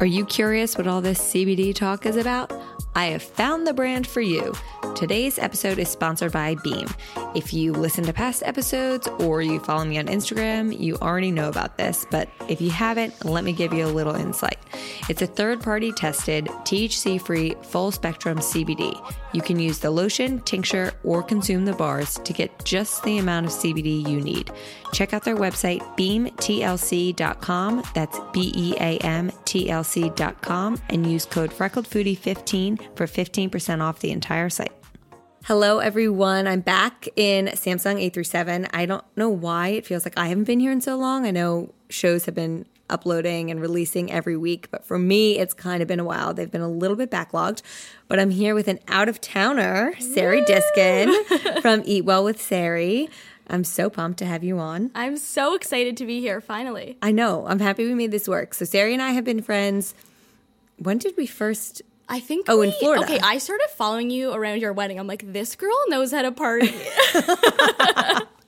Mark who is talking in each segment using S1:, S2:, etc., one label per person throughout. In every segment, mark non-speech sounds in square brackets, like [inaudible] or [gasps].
S1: Are you curious what all this CBD talk is about? I have found the brand for you. Today's episode is sponsored by Beam. If you listen to past episodes or you follow me on Instagram, you already know about this, but if you haven't, let me give you a little insight. It's a third party tested, THC free, full spectrum CBD. You can use the lotion, tincture, or consume the bars to get just the amount of CBD you need. Check out their website, beamtlc.com. That's B E A M T L C.com and use code FreckledFoodie15 for 15% off the entire site. Hello, everyone. I'm back in Samsung 837. I don't know why it feels like I haven't been here in so long. I know shows have been uploading and releasing every week, but for me, it's kind of been a while. They've been a little bit backlogged, but I'm here with an out of towner, Sari Diskin from Eat Well with Sari. I'm so pumped to have you on.
S2: I'm so excited to be here finally.
S1: I know. I'm happy we made this work. So, Sari and I have been friends. When did we first?
S2: I think.
S1: Oh,
S2: we,
S1: in Florida.
S2: Okay, I started following you around your wedding. I'm like, this girl knows how to party. [laughs] [laughs]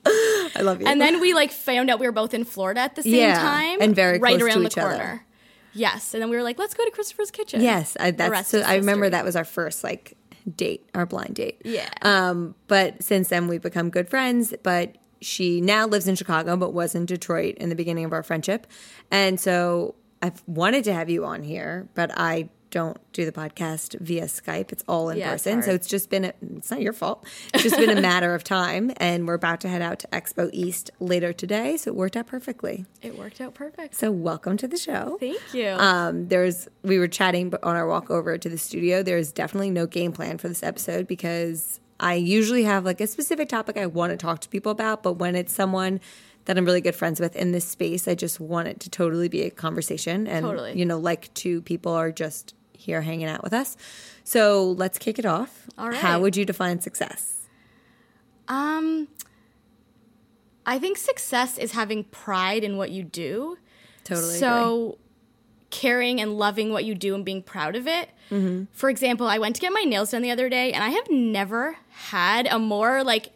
S1: I love you.
S2: and then we like found out we were both in Florida at the same
S1: Yeah,
S2: time,
S1: and very
S2: right
S1: close to
S2: around
S1: each
S2: the
S1: other.
S2: corner. Yes, and then we were like, let's go to Christopher's Kitchen.
S1: Yes, I, that's so. I remember that was our first like date, our blind date.
S2: Yeah.
S1: Um, but since then we've become good friends. But she now lives in Chicago, but was in Detroit in the beginning of our friendship, and so I've wanted to have you on here, but I don't do the podcast via Skype. It's all in
S2: Yeah,
S1: person, so it's just been. A, it's not your fault. It's just been a [laughs] matter of time, and we're about to head out to Expo East later today, so it worked out perfectly.
S2: It worked out perfect.
S1: So welcome to the show.
S2: Thank you.
S1: Um, there's we were chatting on our walk over to the studio. There's definitely no game plan for this episode because I usually have like a specific topic I want to talk to people about, but when it's someone that I'm really good friends with in this space, I just want it to totally be a conversation. And
S2: Totally.
S1: you know, like two people are just here hanging out with us. So let's kick it off.
S2: All right.
S1: How would you define success?
S2: um, I think success is having pride in what you do.
S1: Totally. agree.
S2: so caring and loving what you do and being proud of it.
S1: Mm-hmm.
S2: For example, I went to get my nails done the other day, and I have never had a more like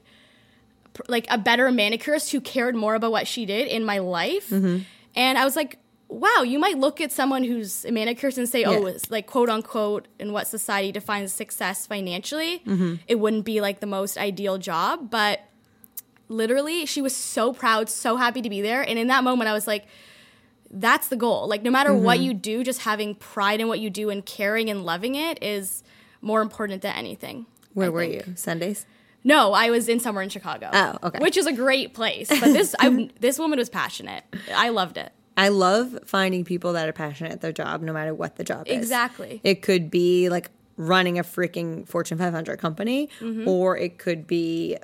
S2: like a better manicurist who cared more about what she did in my life.
S1: Mm-hmm.
S2: And I was like, wow, you might look at someone who's a manicurist and say, oh, it's like quote unquote, in what society defines success financially,
S1: Mm-hmm.
S2: it wouldn't be like the most ideal job, but literally she was so proud so happy to be there and in that moment i was like that's the goal like no matter
S1: Mm-hmm.
S2: what you do just having pride in what you do and caring and loving it is more important than anything
S1: Where
S2: I
S1: were
S2: think.
S1: you? Sundays?
S2: no i was in somewhere in chicago
S1: Oh, okay.
S2: which is a great place but this I, [laughs] this woman was passionate i loved it
S1: I love finding people that are passionate at their job, no matter what the job is.
S2: Exactly.
S1: It could be like running a freaking Fortune 500 company,
S2: Mm-hmm.
S1: or it could be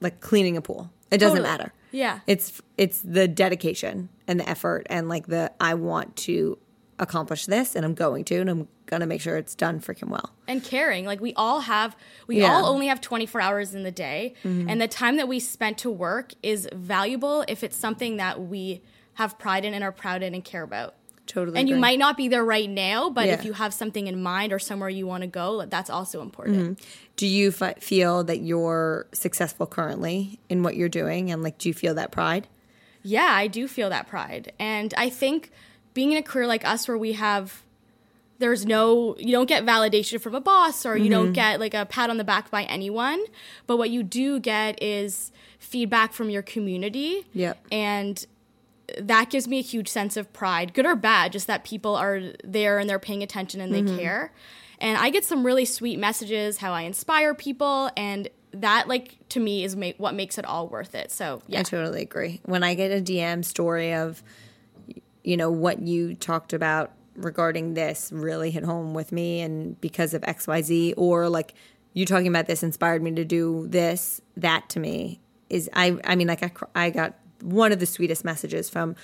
S1: like cleaning a pool. It doesn't
S2: Totally.
S1: matter.
S2: Yeah.
S1: It's it's the dedication and the effort and like the I want to accomplish this and I'm going to and I'm gonna make sure it's done freaking well.
S2: and caring. Like we all have, we
S1: Yeah.
S2: all only have 24 hours in the day, and the time that we spent to work is valuable if it's something that we have pride in and are proud in and care about.
S1: Totally.
S2: And you might not be there right now, but if you have something in mind or somewhere you want to go, that's also important.
S1: Do you fi- feel that you're successful currently in what you're doing and like do you feel that pride?
S2: yeah, I do feel that pride. And I think being in a career like us where we have there's no you don't get validation from a boss or you
S1: Mm-hmm.
S2: don't get like a pat on the back by anyone, but what you do get is feedback from your community.
S1: Yep.
S2: And that gives me a huge sense of pride, good or bad, just that people are there and they're paying attention and they
S1: Mm-hmm.
S2: care. And I get some really sweet messages how I inspire people and that like to me is ma- what makes it all worth it. So, yeah.
S1: I totally agree. When I get a DM story of, you know, what you talked about regarding this really hit home with me and because of XYZ, or like you talking about this inspired me to do this, that to me is, I, I mean, like I, I got one of the sweetest messages from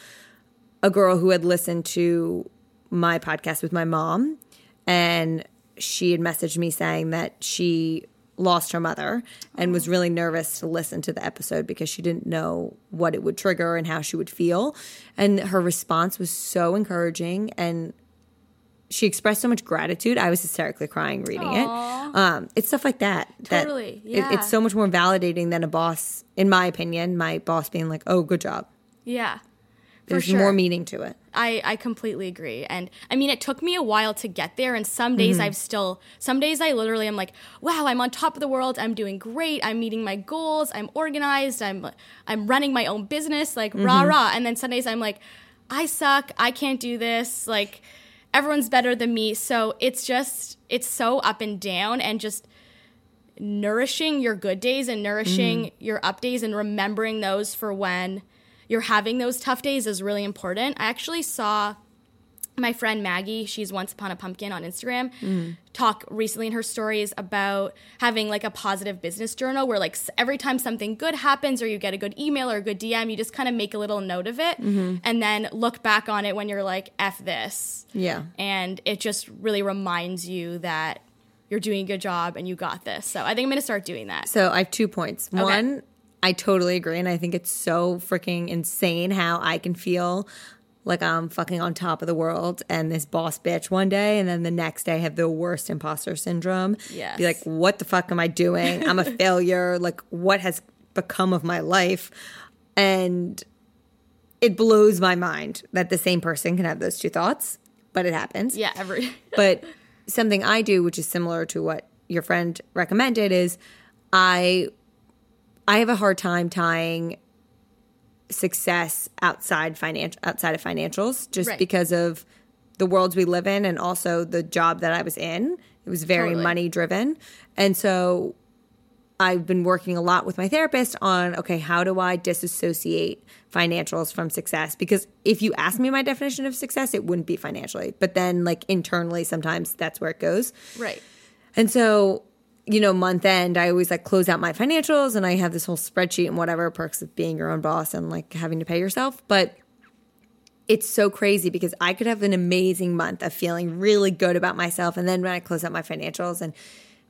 S1: a girl who had listened to my podcast with my mom and she had messaged me saying that she lost her mother and was really nervous to listen to the episode because she didn't know what it would trigger and how she would feel. And her response was so encouraging and she expressed so much gratitude i was hysterically crying reading it um, it's stuff like that that
S2: Totally,
S1: it-
S2: yeah.
S1: it's so much more validating than a boss in my opinion my boss being like oh good job
S2: Yeah.
S1: There's
S2: sure.
S1: more meaning to it
S2: I, I completely agree. And I mean, it took me a while to get there. And some days I've still, some days I literally am like, wow, I'm on top of the world. I'm doing great. I'm meeting my goals. I'm organized. I'm, I'm running my own business, like rah rah. And then some days I'm like, I suck. I can't do this. Like, everyone's better than me. So it's just, it's so up and down and just nourishing your good days and nourishing mm-hmm. your up days and remembering those for when you're having those tough days is really important. I actually saw my friend Maggie, she's Once Upon a Pumpkin on Instagram, mm. talk recently in her stories about having like a positive business journal where like every time something good happens or you get a good email or a good DM, you just kind of make a little note of it mm-hmm. and then look back on it when you're like, F this.
S1: yeah
S2: And it just really reminds you that you're doing a good job and you got this. So I think I'm going to start doing that.
S1: So I have two points. One, I totally agree, and I think it's so freaking insane how I can feel like I'm fucking on top of the world and this boss bitch one day, and then the next day I have the worst imposter syndrome.
S2: Yes.
S1: Be like, what the fuck am I doing? I'm a [laughs] failure. Like, what has become of my life? And it blows my mind that the same person can have those two thoughts, but it happens
S2: Yeah, every [laughs]
S1: but something I do, which is similar to what your friend recommended, is I I have a hard time tying success outside financial outside of financials just
S2: Right.
S1: because of the worlds we live in and also the job that I was in. It was very
S2: Totally.
S1: money driven. And so I've been working a lot with my therapist on okay, how do I disassociate financials from success? Because if you ask me my definition of success, it wouldn't be financially. But then, like internally, sometimes that's where it goes.
S2: right.
S1: And so, you know, month end, I always like close out my financials and I have this whole spreadsheet and whatever perks of being your own boss and like having to pay yourself. But it's so crazy because I could have an amazing month of feeling really good about myself. And then when I close out my financials and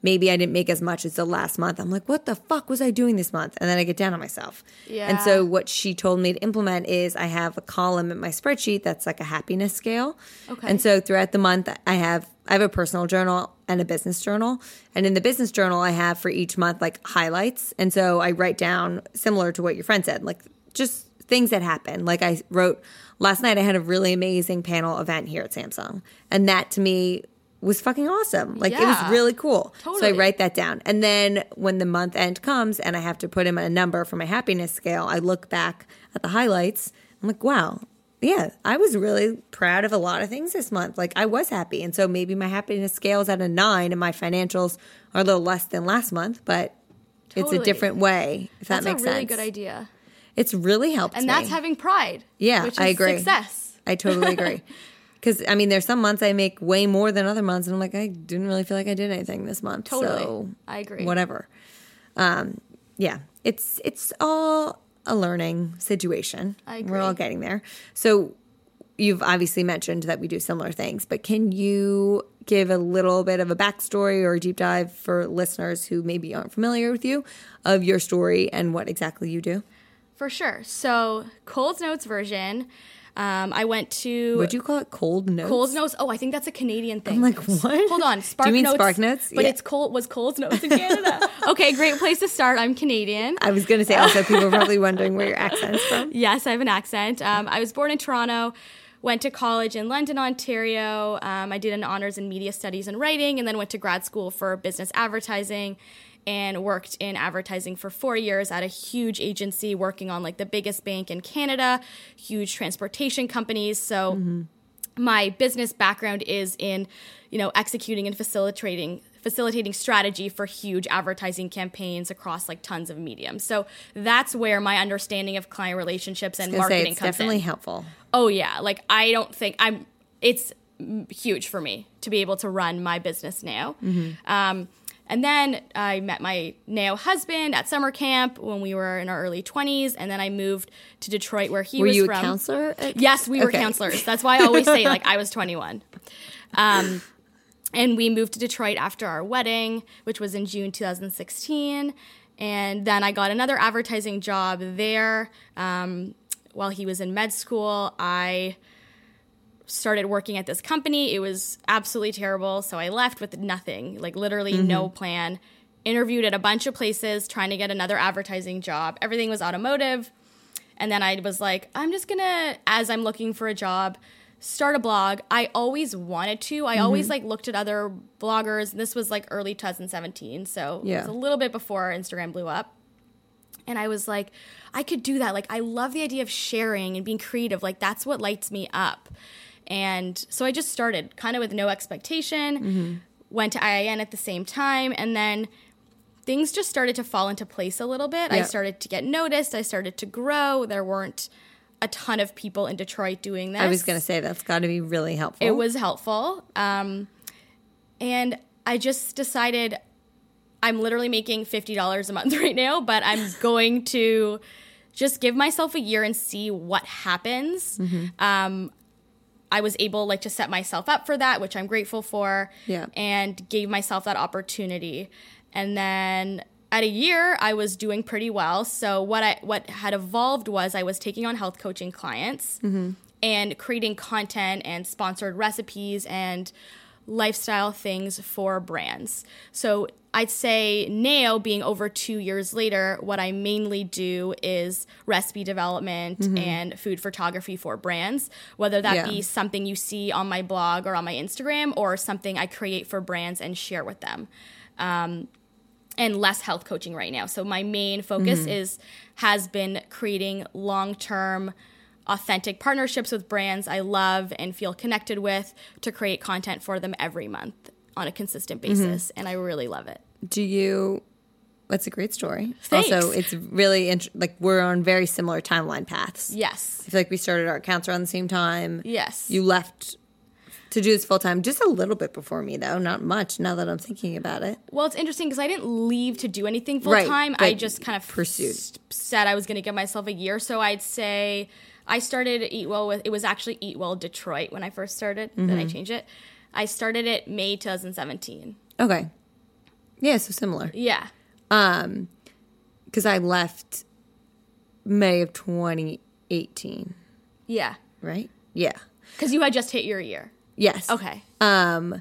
S1: maybe I didn't make as much as the last month, I'm like, what the fuck was I doing this month? And then I get down on myself. Yeah. And so what she told me to implement is I have a column in my spreadsheet that's like a happiness scale.
S2: Okay.
S1: And so throughout the month I have I have a personal journal and a business journal. And in the business journal I have for each month like highlights. And so I write down similar to what your friend said, like just things that happen. Like I wrote last night I had a really amazing panel event here at Samsung. And that to me was fucking awesome. Like it was really cool. So I write that down. And then when the month end comes and I have to put in a number for my happiness scale, I look back at the highlights. I'm like, wow, yeah, I was really proud of a lot of things this month. Like I was happy. And so maybe my happiness scale is at a nine and my financials are a little less than last month, but it's a different way, if
S2: That's
S1: that makes
S2: a really
S1: sense.
S2: good idea.
S1: It's really helped
S2: And
S1: me.
S2: that's having pride.
S1: Yeah, I agree.
S2: Success.
S1: I totally [laughs] agree. Because I mean, there's some months I make way more than other months, and I'm like, I didn't really feel like I did anything this month.
S2: Totally.
S1: So
S2: I agree.
S1: Whatever. Um, yeah, it's it's all a learning situation.
S2: I
S1: We're all getting there. So you've obviously mentioned that we do similar things, but can you give a little bit of a backstory or a deep dive for listeners who maybe aren't familiar with you of your story and what exactly you do?
S2: For sure. So, Coles Notes version, Um, I went to
S1: Would you call it Coles Notes?
S2: Coles Notes. Oh, I think that's a Canadian thing.
S1: I'm like, what?
S2: Hold on, Spark
S1: Do you mean
S2: Notes.
S1: Spark Notes?
S2: But
S1: Yeah.
S2: it's cold. was Coles Notes in Canada. [laughs] okay, great place to start. I'm Canadian.
S1: I was going to say also people are [laughs] probably wondering where your accent's from.
S2: Yes, I have an accent. Um, I was born in Toronto, went to college in London, Ontario. Um, I did an honors in media studies and writing, and then went to grad school for business advertising and worked in advertising for four years at a huge agency working on like the biggest bank in Canada, huge transportation companies. So my business background is in you know executing and facilitating facilitating strategy for huge advertising campaigns across like tons of mediums so that's where my understanding of client relationships and marketing
S1: it's
S2: comes
S1: definitely
S2: in
S1: helpful.
S2: oh yeah like i don't think i'm it's huge for me to be able to run my business now
S1: Mm-hmm.
S2: um, and then i met my now husband at summer camp when we were in our early 20s and then i moved to detroit where he
S1: Were
S2: was
S1: you
S2: from
S1: a counselor?
S2: Yes, we were counselors. That's why I always say like I was [laughs] 21. Um, and we moved to Detroit after our wedding, which was in June 2016. And then I got another advertising job there. Um, while he was in med school, I started working at this company. It was absolutely terrible. So I left with nothing, like literally mm-hmm. no plan. Interviewed at a bunch of places trying to get another advertising job. Everything was automotive. And then I was like, I'm just gonna, as I'm looking for a job, start a blog. I always wanted to. I mm-hmm. always like looked at other bloggers. This was like early 2017, so it was a little bit before Instagram blew up. And I was like, I could do that. Like, I love the idea of sharing and being creative. Like, that's what lights me up. And so I just started kind of with no expectation, went to IIN at the same time, and then things just started to fall into place a little bit. I started to get noticed, I started to grow. There weren't a ton of people in Detroit doing that.
S1: I was going to say that's got to be really helpful.
S2: It was helpful. Um, and I just decided I'm literally making $50 a month [laughs] right now, but I'm [laughs] going to just give myself a year and see what happens. Um, I was able like to set myself up for that, which I'm grateful for.
S1: Yeah.
S2: And gave myself that opportunity. And then at a year, I was doing pretty well. So what I what had evolved was I was taking on health coaching clients mm-hmm. and creating content and sponsored recipes and lifestyle things for brands. So I'd say now, being over two years later, what I mainly do is recipe development mm-hmm. and food photography for brands, whether that
S1: Yeah.
S2: be something you see on my blog or on my Instagram or something I create for brands and share with them. Um, and less health coaching right now. So my main focus mm-hmm. is has been creating long-term authentic partnerships with brands I love and feel connected with to create content for them every month on a consistent mm-hmm. basis and I really love it.
S1: Do you? That's a great story.
S2: Thanks.
S1: Also, it's really int- like we're on very similar timeline paths.
S2: Yes.
S1: I feel like we started our accounts around the same time.
S2: Yes.
S1: You left to do this full time just a little bit before me, though, not much. Now that I'm thinking about it,
S2: Well, it's interesting because I didn't leave to do anything full
S1: Right,
S2: time. I just kind of
S1: pursued.
S2: s- said I was going to give myself a year. So I'd say I started Eat Well with it was actually Eat Well Detroit when I first started. Then
S1: Mm-hmm.
S2: I changed it. I started it May 2017.
S1: okay, yeah, so similar.
S2: Yeah.
S1: Um, Because I left May of 2018,
S2: Yeah.
S1: right? Yeah.
S2: Because you had just hit your year.
S1: Yes.
S2: Okay.
S1: Um,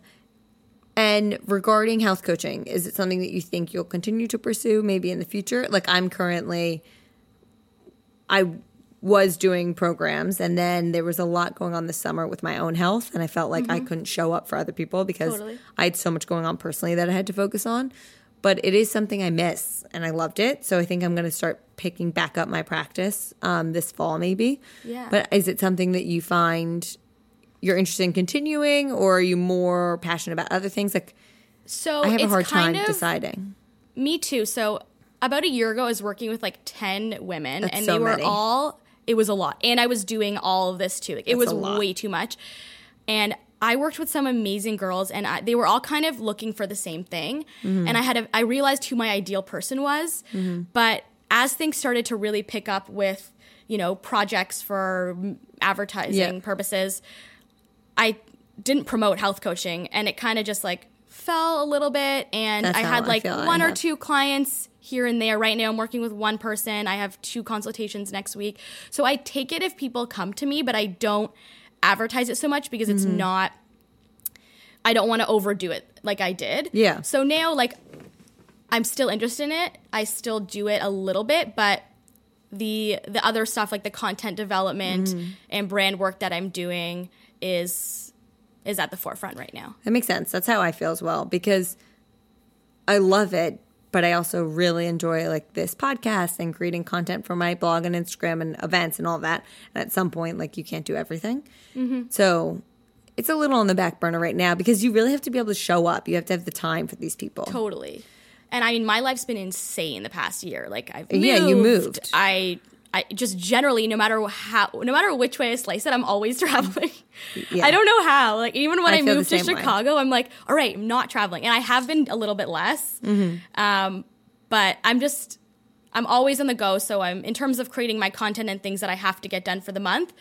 S1: and regarding health coaching, is it something that you think you'll continue to pursue maybe in the future? Like I'm currently, I was doing programs and then there was a lot going on this summer with my own health and I felt like I couldn't show up for other people because
S2: Totally.
S1: I had so much going on personally that I had to focus on. But it is something I miss and I loved it. So I think I'm going to start picking back up my practice um, this fall maybe.
S2: Yeah.
S1: But is it something that you find you're interested in continuing or are you more passionate about other things like
S2: So
S1: i have a hard time
S2: of,
S1: deciding
S2: Me too. So about a year ago, I was working with like ten women,
S1: That's
S2: and
S1: so
S2: they were
S1: many.
S2: all. It was a lot, and I was doing all of this too. It
S1: That's
S2: was way too much, and. I worked with some amazing girls, and I, they were all kind of looking for the same thing.
S1: Mm-hmm.
S2: And I had a, I realized who my ideal person was. But as things started to really pick up with, you know, projects for advertising purposes, I didn't promote health coaching and it kind of just like fell a little bit and
S1: That's
S2: I had
S1: I
S2: like
S1: feel I
S2: one or two clients here and there. Right now, I'm working with one person. I have two consultations next week. So I take it if people come to me, but I don't advertise it so much because it's
S1: Mm-hmm.
S2: not, I don't want to overdo it like I did.
S1: Yeah.
S2: So now, like, I'm still interested in it. I still do it a little bit, but the the other stuff like the content development
S1: Mm-hmm.
S2: and brand work that I'm doing is is at the forefront right now.
S1: That makes sense. That's how I feel as well because I love it, but I also really enjoy like this podcast and creating content for my blog and Instagram and events and all that. And at some point, like you can't do everything. Mm-hmm. So it's a little on the back burner right now because you really have to be able to show up. You have to have the time for these people.
S2: Totally. And I mean, my life's been insane the past year. Like I've moved.
S1: Yeah, you moved.
S2: I, I just generally, no matter how, no matter which way I slice it, I'm always [laughs] traveling.
S1: Yeah.
S2: I don't know how. Like even when
S1: I
S2: I, moved to
S1: same way.
S2: Chicago, I'm like, all right, I'm not traveling, and I have been a little bit less.
S1: Mm-hmm.
S2: Um, but I'm just, I'm always on the go. So I'm in terms of creating my content and things that I have to get done for the month.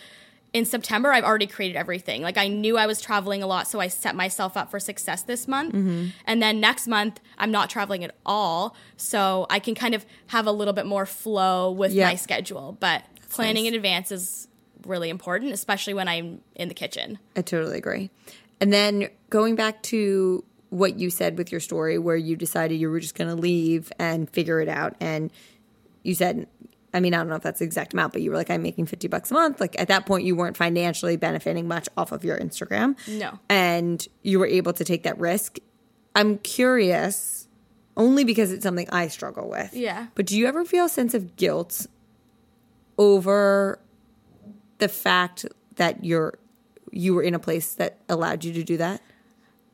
S2: In September, I've already created everything. Like I knew I was traveling a lot, so I set myself up for success this month.
S1: Mm-hmm.
S2: And then next month, I'm not traveling at all, so I can kind of have a little bit more flow with
S1: Yeah.
S2: my schedule. But planning
S1: nice.
S2: in advance is really important, especially when I'm in the kitchen.
S1: I totally agree. And then going back to what you said with your story, where you decided you were just going to leave and figure it out, and you said, I mean, I don't know if that's the exact amount, but you were like, I'm making 50 bucks a month. Like at that point, you weren't financially benefiting much off of your Instagram.
S2: No.
S1: And you were able to take that risk. I'm curious, only because it's something I struggle with.
S2: Yeah.
S1: But do you ever feel a sense of guilt over the fact that you're you were in a place that allowed you to do that?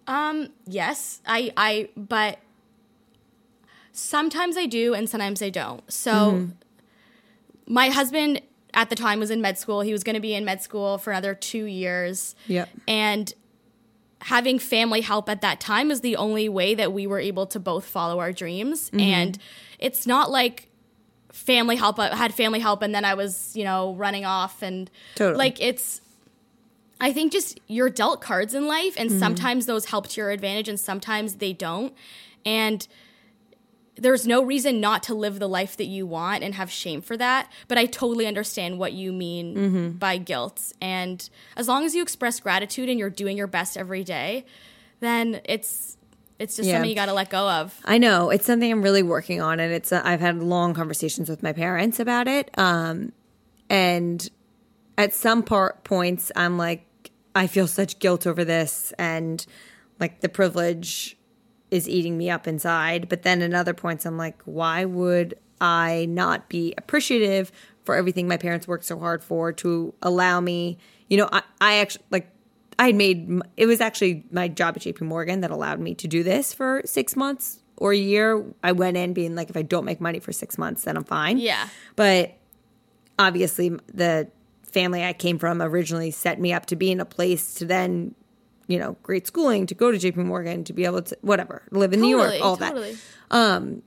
S2: Um, yes, I, I, but sometimes I do and sometimes I don't. So
S1: Mm-hmm.
S2: My husband at the time was in med school. He was going to be in med school for another two years.
S1: Yep.
S2: And having family help at that time is the only way that we were able to both follow our dreams.
S1: Mm-hmm.
S2: And it's not like family help, I had family help and then I was, you know, running off and
S1: Totally.
S2: like it's, I think just you're dealt cards in life, and sometimes those help to your advantage, and sometimes they don't. And there's no reason not to live the life that you want and have shame for that. But I totally understand what you mean by guilt. And as long as you express gratitude and you're doing your best every day, then it's it's just
S1: Yeah.
S2: something you got to let go of.
S1: I know it's something I'm really working on, and it's uh, I've had long conversations with my parents about it. Um, and at some part points, I'm like, I feel such guilt over this, and like the privilege is eating me up inside. But then at other points, I'm like, why would I not be appreciative for everything my parents worked so hard for to allow me? You know, I, I actually like I had made it was actually my job at JP Morgan that allowed me to do this for six months or a year. I went in being like, if I don't make money for six months, then I'm fine.
S2: Yeah.
S1: But obviously, the family I came from originally set me up to be in a place to then, you know, great schooling, to go to JP Morgan, to be able to whatever, live in New York, all
S2: totally.
S1: that.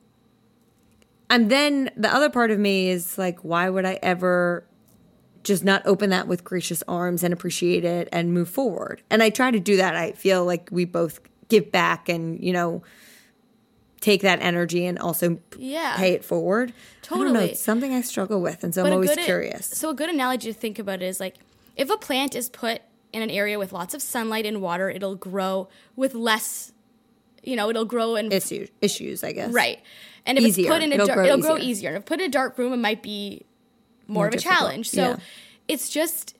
S1: And then the other part of me is like, why would I ever just not open that with gracious arms and appreciate it and move forward? And I try to do that. I feel like we both give back and, you know, take that energy and also
S2: Yeah.
S1: pay it forward. I don't know.
S2: Totally.
S1: It's something I struggle with. And so I'm
S2: a
S1: always
S2: good-
S1: curious.
S2: So a good analogy to think about is like if a plant is put in an area with lots of sunlight and water, it'll grow with less. You know, it'll grow and
S1: Issues, issues, I guess.
S2: right. And if
S1: Easier.
S2: it's put in a
S1: It'll
S2: dark,
S1: grow
S2: it'll grow
S1: easier.
S2: And if put in a dark room, it might be more,
S1: More
S2: of a
S1: difficult.
S2: challenge. So
S1: Yeah.
S2: it's just,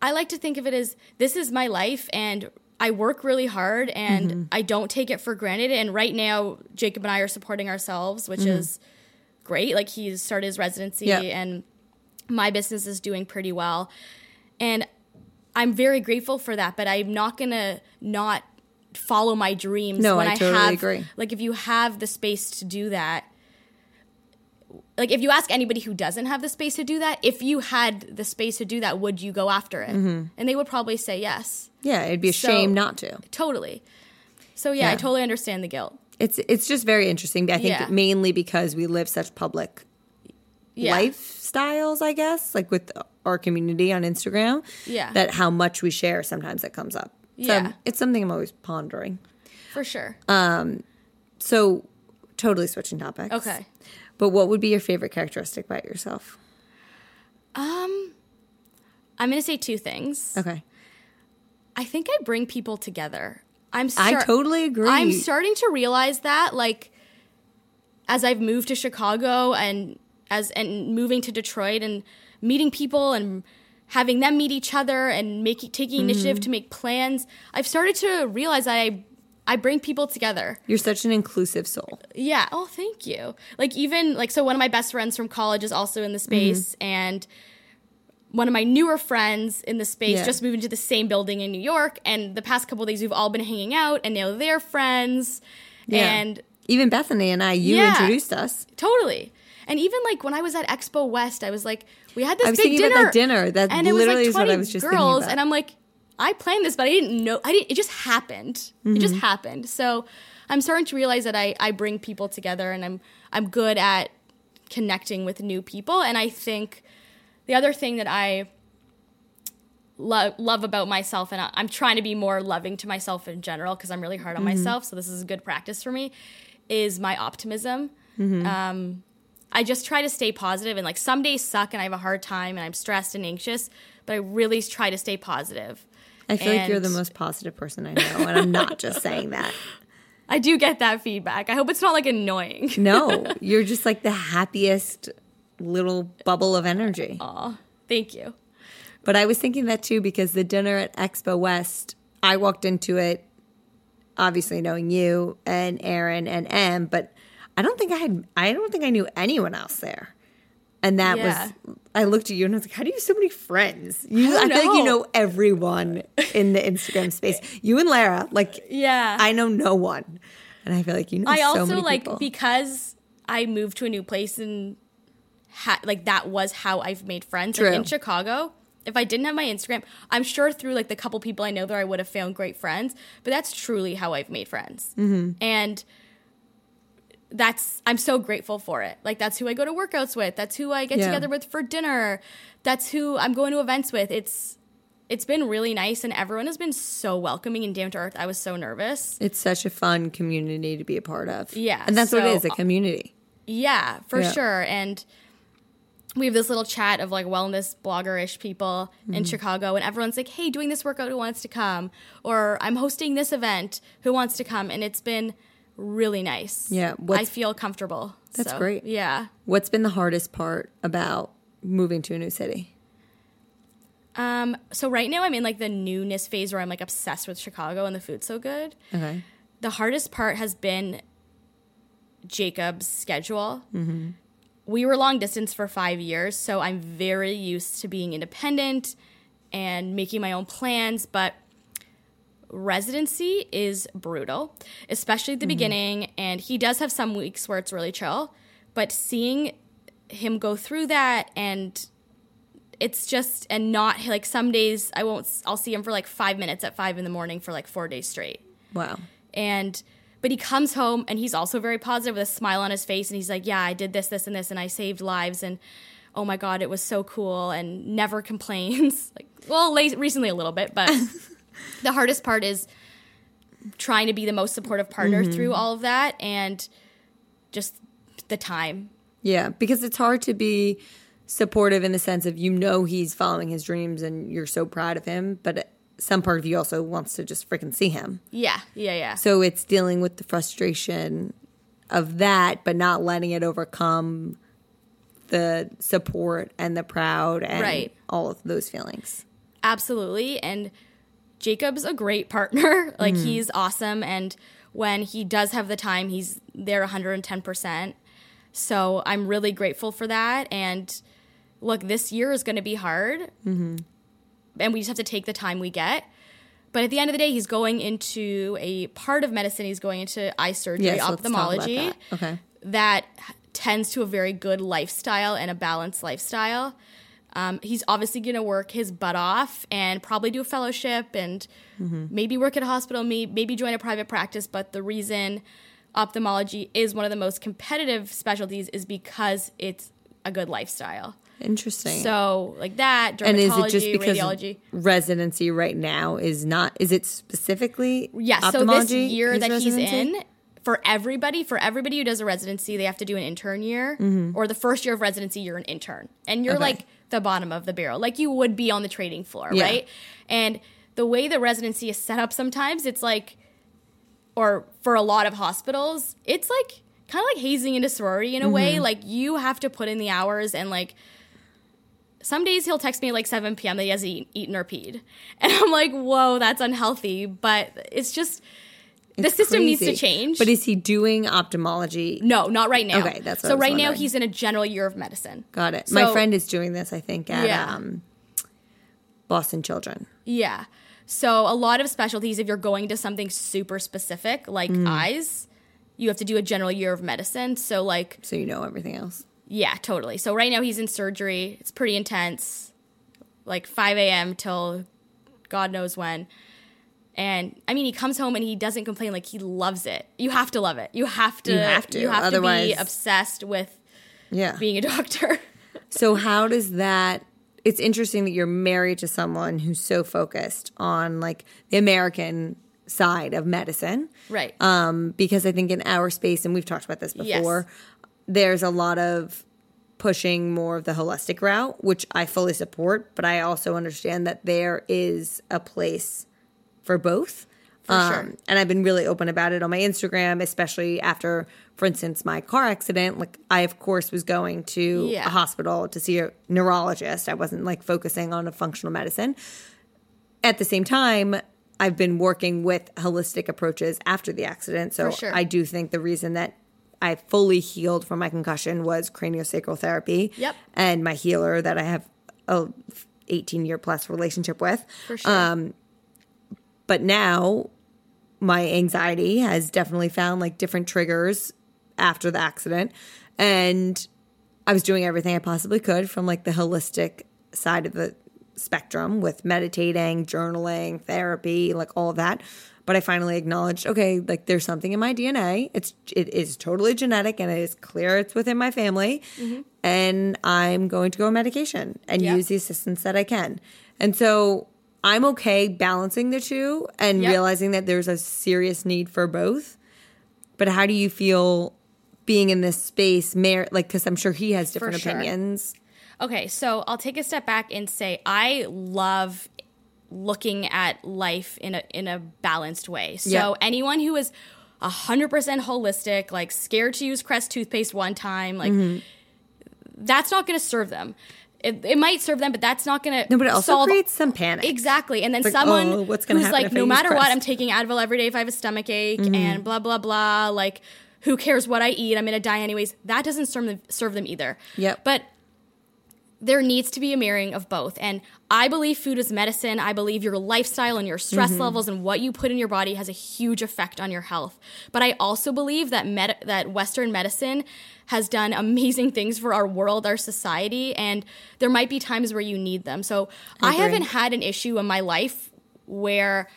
S2: I like to think of it as this is my life and I work really hard and
S1: Mm-hmm.
S2: I don't take it for granted. And right now, Jacob and I are supporting ourselves, which
S1: Mm-hmm.
S2: is great. Like he's started his residency
S1: Yeah.
S2: and my business is doing pretty well. And I'm very grateful for that, but I'm not gonna not follow my dreams
S1: No,
S2: when
S1: I
S2: I,
S1: totally
S2: have
S1: agree.
S2: like if you have the space to do that. Like if you ask anybody who doesn't have the space to do that, if you had the space to do that, would you go after it?
S1: Mm-hmm.
S2: And they would probably say yes.
S1: Yeah, it'd be a
S2: So-
S1: shame not to.
S2: Totally. So yeah, I totally understand the guilt.
S1: It's it's just very interesting. I think
S2: Yeah.
S1: mainly because we live such public
S2: Yeah.
S1: lifestyles, I guess, like with our community on Instagram.
S2: Yeah.
S1: That how much we share sometimes that comes up. So
S2: Yeah.
S1: it's something I'm always pondering.
S2: For sure.
S1: Um So totally switching topics.
S2: Okay.
S1: But what would be your favorite characteristic about yourself?
S2: Um, I'm gonna say two things.
S1: Okay.
S2: I think I bring people together. I'm.
S1: I totally agree.
S2: I'm starting to realize that, like, as I've moved to Chicago and as and moving to Detroit and meeting people and having them meet each other and making taking initiative to mm. make plans, I've started to realize that I I bring people together.
S1: You're such an inclusive soul.
S2: Yeah. Oh, thank you. Like even like so one of my best friends from college is also in the mm-hmm. space and one of my newer friends in the space
S1: Yeah.
S2: just moved into the same building in New York and the past couple days we've all been hanging out and now they're friends and
S1: even Bethany and I, you
S2: Yeah.
S1: introduced us.
S2: totally. And even like when I was at Expo West, I was like, we had this
S1: I was
S2: big
S1: thinking
S2: dinner.
S1: about that dinner. That
S2: and it was
S1: literally
S2: like
S1: is what
S2: 20
S1: I was just thinking
S2: girls,
S1: about.
S2: and I'm like, I planned this, but I didn't know. I didn't. It just happened. It
S1: Mm-hmm.
S2: just happened. So I'm starting to realize that I I bring people together, and I'm I'm good at connecting with new people. And I think the other thing that I love love about myself, and I, I'm trying to be more loving to myself in general because I'm really hard on
S1: Mm-hmm.
S2: myself. So this is a good practice for me. Is my optimism.
S1: Mm-hmm.
S2: Um, I just try to stay positive, and like some days suck, and I have a hard time, and I'm stressed and anxious. But I really try to stay positive.
S1: I feel like you're the most positive person I know, and I'm not just saying that. [laughs]
S2: I do get that feedback. I hope it's not like annoying.
S1: No, [laughs] you're just like the happiest little bubble of energy.
S2: Aw, thank you.
S1: But I was thinking that too because the dinner at Expo West, I walked into it obviously knowing you and Aaron and Em, but I don't think I had I don't think I knew anyone else there. And that
S2: Yeah.
S1: was I looked at you and I was like, How do you have so many friends? You I,
S2: don't
S1: feel like you
S2: know.
S1: everyone in the Instagram [laughs] space. You and Lara, like
S2: Yeah.
S1: I know no one. And I feel like you know
S2: I
S1: so
S2: also like
S1: people.
S2: because I moved to a new place and ha- like that was how I've made friends like, in Chicago. If I didn't have my Instagram, I'm sure through like the couple people I know there, I would have found great friends. But that's truly how I've made friends, mm-hmm. and that's I'm so grateful for it. Like that's who I go to workouts with. That's who I get
S1: Yeah.
S2: together with for dinner. That's who I'm going to events with. It's it's been really nice, and everyone has been so welcoming and down to earth. I was so nervous.
S1: it's such a fun community to be a part of.
S2: Yeah,
S1: And that's what it is, a community.
S2: Yeah, for
S1: Yeah.
S2: sure. And we have this little chat of like wellness blogger-ish people
S1: Mm-hmm.
S2: in Chicago, and everyone's like, "Hey, doing this workout, who wants to come?" Or "I'm hosting this event, who wants to come?" And it's been really nice.
S1: Yeah,
S2: I feel comfortable.
S1: That's
S2: So,
S1: great.
S2: Yeah.
S1: What's been the hardest part about moving to a new city?
S2: Um. So right now I'm in like the newness phase where I'm like obsessed with Chicago and the food's so good.
S1: Okay.
S2: the hardest part has been Jacob's schedule. We were long distance for five years, so I'm very used to being independent and making my own plans, but residency is brutal, especially at the mm-hmm. beginning. And he does have some weeks where it's really chill, but seeing him go through that and it's just and not like some days I won't I'll see him for like five minutes at five in the morning for like four days straight
S1: Wow.
S2: and but he comes home and he's also very positive with a smile on his face and he's like yeah i did this this and this and i saved lives and oh my god it was so cool and never [laughs] complains like well late, recently a little bit but [laughs] the hardest part is trying to be the most supportive partner mm-hmm. through all of that and just the time
S1: Yeah, because it's hard to be supportive in the sense of you know he's following his dreams and you're so proud of him, but some part of you also wants to just freaking see him.
S2: yeah yeah yeah
S1: So it's dealing with the frustration of that, but not letting it overcome the support and the proud and
S2: Right.
S1: all of those feelings.
S2: Absolutely. And Jacob's a great partner. [laughs] like mm. he's awesome. And when he does have the time, he's there 110%. So I'm really grateful for that. And look, this year is going to be hard. Mm-hmm. And we just have to take the time we get. But at the end of the day, he's going into a part of medicine. He's going into eye surgery,
S1: Yes, let's talk about
S2: ophthalmology
S1: that. Okay.
S2: that tends to a very good lifestyle and a balanced lifestyle. Um, he's obviously going to work his butt off and probably do a fellowship and maybe work at a hospital, may- maybe join a private practice. But the reason ophthalmology is one of the most competitive specialties is because it's a good lifestyle.
S1: Interesting.
S2: So, like that, dermatology,
S1: and is it just because
S2: radiology.
S1: residency right now is not? Is it specifically
S2: Yeah, so this year that he's in, for everybody, for everybody who does a residency, they have to do an intern year, or the first year of residency, you're an intern, and you're
S1: Mm-hmm. Okay.
S2: like the bottom of the barrel, like you would be on the trading floor,
S1: Yeah.
S2: right? And the way the residency is set up, sometimes it's like, or for a lot of hospitals, it's like kind of like hazing into sorority in a way.
S1: Mm-hmm.
S2: Like you have to put in the hours and like. Some days he'll text me at like 7 p.m. that he hasn't eaten or peed. [laughs] And I'm like, whoa, that's unhealthy. But it's just, the
S1: It's
S2: system needs to change.
S1: But is he doing ophthalmology?
S2: No, not right now.
S1: Okay, that's
S2: so right now he's in a general year of medicine.
S1: Got it.
S2: So-
S1: My friend is doing this, I think, at
S2: Yeah.
S1: um, Boston Children.
S2: Yeah. So a lot of specialties, if you're going to something super specific like
S1: Mm.
S2: eyes, you have to do a general year of medicine. So like,
S1: So you know everything else.
S2: yeah, totally. So right now he's in surgery. It's pretty intense, like 5 a.m. till God knows when. And I mean, he comes home and he doesn't complain. Like he loves it. You have to love it. You have to.
S1: You have to,
S2: You have to
S1: otherwise-
S2: be obsessed with
S1: Yeah.
S2: being a doctor. [laughs]
S1: So how does that? It's interesting that you're married to someone who's so focused on like the American side of medicine,
S2: right.
S1: um, because I think in our space, and we've talked about this
S2: Yes.
S1: before, there's a lot of pushing more of the holistic route, which I fully support, but I also understand that there is a place for both. Um,
S2: sure.
S1: And I've been really open about it on my Instagram, especially after, for instance, my car accident. Like, I, of course, was going to
S2: Yeah.
S1: a hospital to see a neurologist. I wasn't like focusing on a functional medicine. At the same time, I've been working with holistic approaches after the accident. So
S2: sure.
S1: I do think the reason that I fully healed from my concussion was craniosacral therapy.
S2: Yep.
S1: And my healer that I have a 18 year plus relationship with.
S2: For sure.
S1: Um, but now my anxiety has definitely found like different triggers after the accident. And i was doing everything i possibly could from like the holistic side of the spectrum with meditating journaling therapy like all of that. But i finally acknowledged okay like there's something in my dna it's it is totally genetic and it is clear it's within my family. Mm-hmm. And i'm going to go on medication and
S2: Yeah.
S1: use the assistance that i can. And so i'm okay balancing the two and
S2: Yep.
S1: realizing that there's a serious need for both but how do you feel being in this space mar- like because i'm sure he has different
S2: sure.
S1: opinions
S2: Okay, so I'll take a step back and say I love looking at life in a in a balanced way. So
S1: Yeah.
S2: anyone who is hundred percent holistic, like scared to use Crest toothpaste one time, like
S1: Mm-hmm.
S2: that's not going to serve them. It, it might serve them, but that's not going to.
S1: no but it also
S2: solve
S1: creates some panic
S2: Exactly. And then
S1: like,
S2: someone
S1: oh, what's gonna
S2: who's like, no matter what, I'm taking Advil every day if I have a stomach ache
S1: Mm-hmm.
S2: and blah, blah, blah. Like, who cares what I eat? I'm going to die anyways. That doesn't serve them, serve them either.
S1: Yep.
S2: But there needs to be a mirroring of both. And I believe food is medicine. I believe your lifestyle and your stress
S1: Mm-hmm.
S2: levels and what you put in your body has a huge effect on your health. But I also believe that med- that Western medicine has done [laughs] amazing things for our world, our society, and there might be times where you need them. So I,
S1: agree.
S2: haven't had an issue in my life where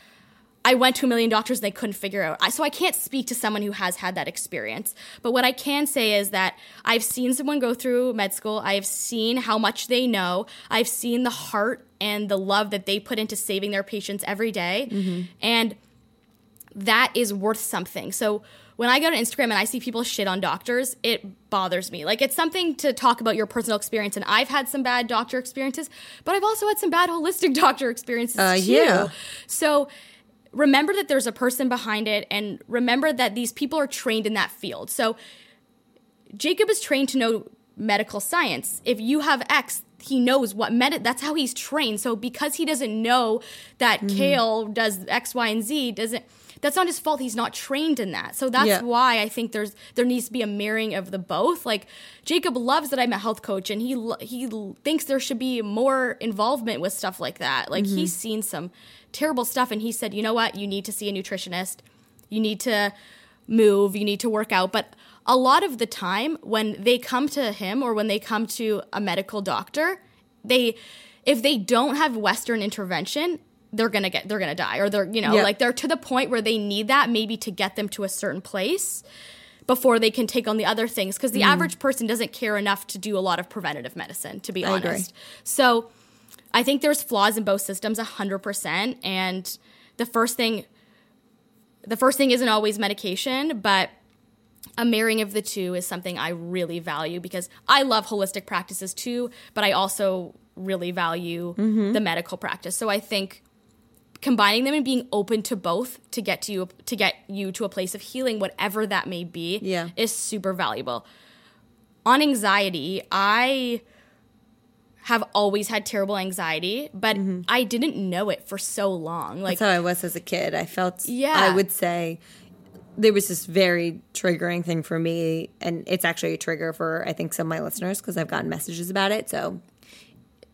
S2: I went to a million doctors and they couldn't figure out. I, so I can't speak to someone who has had that experience. But what I can say is that I've seen someone go through med school. I've seen how much they know. I've seen the heart and the love that they put into saving their patients every day. And that is worth something. So when I go to Instagram and I see people shit on doctors, it bothers me. Like it's something to talk about your personal experience. And I've had some bad doctor experiences, but I've also had some bad holistic [laughs] doctor experiences
S1: Uh,
S2: too.
S1: yeah.
S2: So remember that there's a person behind it and remember that these people are trained in that field. So Jacob is trained to know medical science. If you have X, he knows what med that's how he's trained. So because he doesn't know that
S1: Mm-hmm.
S2: kale does X, Y, and Z, doesn't that's not his fault. He's not trained in that. So that's
S1: Yeah.
S2: why I think there's there needs to be a mirroring of the both. Like Jacob loves that I'm a health coach and he he thinks there should be more involvement with stuff like that. Like he's seen some terrible stuff and he said, "You know what? You need to see a nutritionist. You need to move, you need to work out." But a lot of the time when they come to him or when they come to a medical doctor, they if they don't have western intervention, they're going to get they're to die or they're, you know, like they're to the point where they need that maybe to get them to a certain place before they can take on the other things because the mm. average person doesn't care enough to do a lot of preventative medicine to be
S1: I agree.
S2: honest. So I think there's flaws in both systems 100% and the first thing the first thing isn't always medication, but a marrying of the two is something I really value because I love holistic practices too, but I also really value
S1: Mm-hmm.
S2: the medical practice. So I think combining them and being open to both to get to you to get you to a place of healing whatever that may be
S1: Yeah.
S2: is super valuable. On anxiety, I have always had terrible anxiety, but I didn't know it for so long. Like
S1: Mm-hmm. That's how I was as a kid. I felt,
S2: Yeah.
S1: I would say there was this very triggering thing for me. And it's actually a trigger for, I think, some of my listeners because I've gotten messages about it. So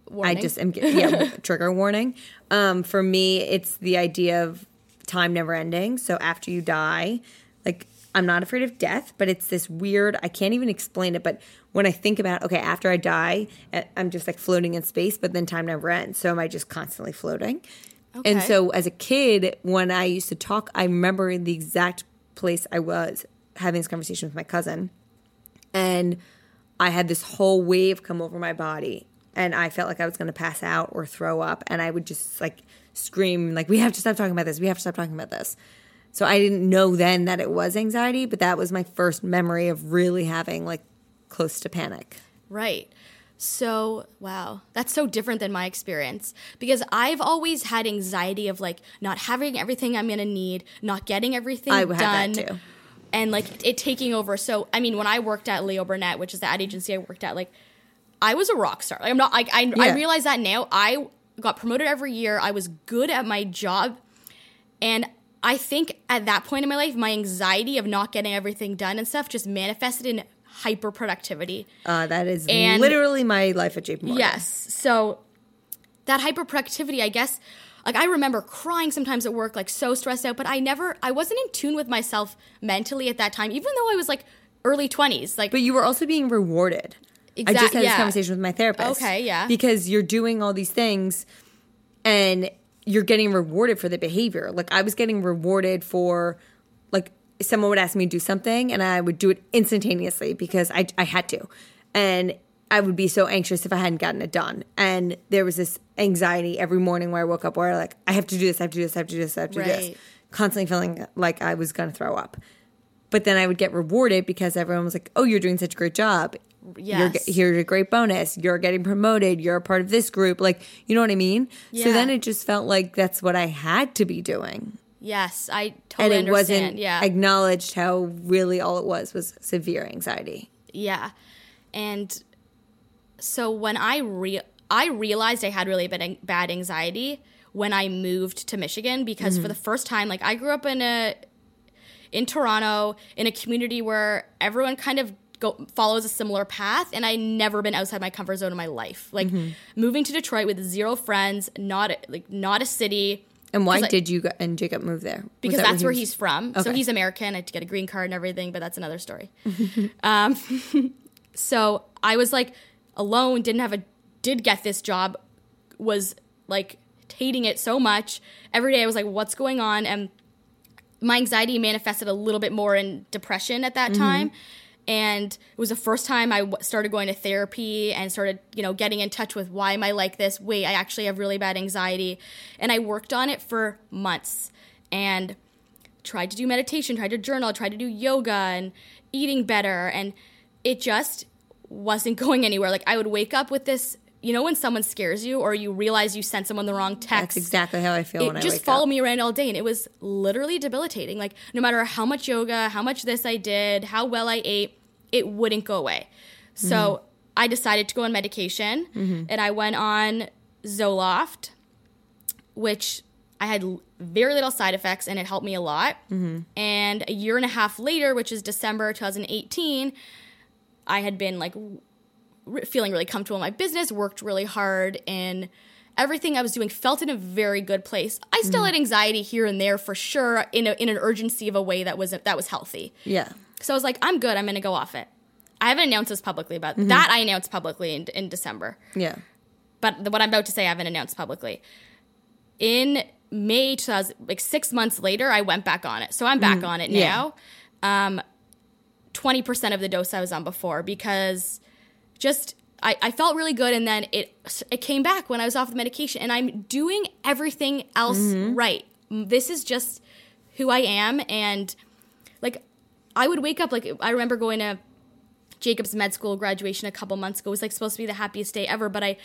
S2: warning.
S1: I just am, yeah, [laughs] trigger warning. Um, for me, it's the idea of time never ending. So after you die, like, I'm not afraid of death, but it's this weird, I can't even explain it. But when I think about, okay, after I die, eh, I'm just like floating in space, but then time never ends. So am I just constantly floating?
S2: Okay.
S1: And so as a kid, when I used to talk, I remember the exact place I was having this conversation with my cousin. And I had this whole wave come over my body. And I felt like I was going to pass out or throw up. And I would just like scream, like, we have to stop talking about this. We have to stop talking about this. So I didn't know then that it was anxiety, but that was my first memory of really having like close to panic.
S2: Right. So, wow, that's so different than my experience because I've always had anxiety of like not having everything I'm going to need, not getting everything
S1: I would have
S2: done.
S1: that too.
S2: And like it taking over. So, I mean, when I worked at Leo Burnett, which is the ad agency I worked at, like I was a rock star. Like, I'm not like I, I realize that now. I got promoted every year. I was good at my job. And I think at that point in my life, my anxiety of not getting everything done and stuff just manifested in hyper productivity.
S1: Uh, that is
S2: And-
S1: literally my life at JP Morgan.
S2: Yes. So that hyperproductivity, I guess, like I remember crying sometimes at work, like so stressed out, but I never, I wasn't in tune with myself mentally at that time, even though I was like early 20s. Like,
S1: But you were also being rewarded. I just had
S2: yeah.
S1: this conversation with my therapist.
S2: Okay, yeah.
S1: Because you're doing all these things and you're getting rewarded for the behavior. Like I was getting rewarded for like someone would ask me to do something and I would do it instantaneously because I I had to. And I would be so anxious if I hadn't gotten it done. And there was this anxiety every morning where I woke up where like I have to do this, I have to do this, I have to do this, I have to do this. Constantly feeling like I was gonna throw up. But then I would get rewarded because everyone was like, "Oh, you're doing such a great job. You're,
S2: Yes.
S1: here's a great bonus. You're getting promoted. You're a part of this group. Like, you know what I mean? So then it just felt like that's what I had to be doing,
S2: yes, I
S1: and
S2: totally
S1: it
S2: understand.
S1: wasn't
S2: yeah.
S1: acknowledged how really all it was was severe anxiety.
S2: Yeah. And so when I re- I realized I had really bad, bad anxiety when I moved to Michigan because for mm-hmm. the first time like I grew up in a in Toronto in a community where everyone kind of go, follows a similar path and I never been outside my comfort zone in my life. Like moving to Detroit with zero friends, not a, like not a city
S1: And why
S2: I-
S1: did you go, and Jacob move there? Was
S2: because
S1: that
S2: that's where
S1: he
S2: he's
S1: was-
S2: from. So he's American. I had to get a green card and everything, but that's another story. [laughs] um, [laughs] so I was like alone, didn't have a, did get this job, was like hating it so much. Every day I was like, what's going on? And my anxiety manifested a little bit more in depression at that
S1: Mm-hmm.
S2: time. And it was the first time I w- started going to therapy and started, you know, getting in touch with why am I like this? Wait, I actually have really bad anxiety. And I worked on it for months and tried to do meditation, tried to journal, tried to do yoga and eating better. And it just wasn't [laughs] going anywhere. Like I would wake up with this, you know, when someone scares you or you realize you sent someone the wrong text
S1: That's exactly how I feel
S2: it
S1: when I
S2: just followed
S1: up.
S2: me around all day and it was literally debilitating like no matter how much yoga how much this i did how well i ate it wouldn't go away so
S1: Mm-hmm.
S2: i decided to go on medication and i went on zoloft which i had very little side effects and it helped me a lot
S1: Mm-hmm.
S2: and a year and a half later which is december 2018 i had been like re- feeling really comfortable in my business, worked really hard, and everything I was doing felt in a very good place. I still
S1: Mm-hmm.
S2: had anxiety here and there for sure, in a, in an urgency of a way that was that was healthy.
S1: Yeah.
S2: So I was like, I'm good. I'm going to go off it. I haven't announced this publicly, but
S1: Mm-hmm.
S2: that I announced publicly in, in December.
S1: Yeah.
S2: But the, what I'm about to say, I haven't announced publicly. In May 2000, like six months later, I went back on it. So I'm back on it
S1: Mm, yeah.
S2: now. Um, 20% of the dose I was on before because just I, I felt really good and then it it came back when I was off the medication and I'm doing everything else
S1: Mm-hmm.
S2: right. This is just who I am and like I would wake up like I remember going to Jacobs med school graduation a couple months ago. It was like supposed to be the happiest day ever, but I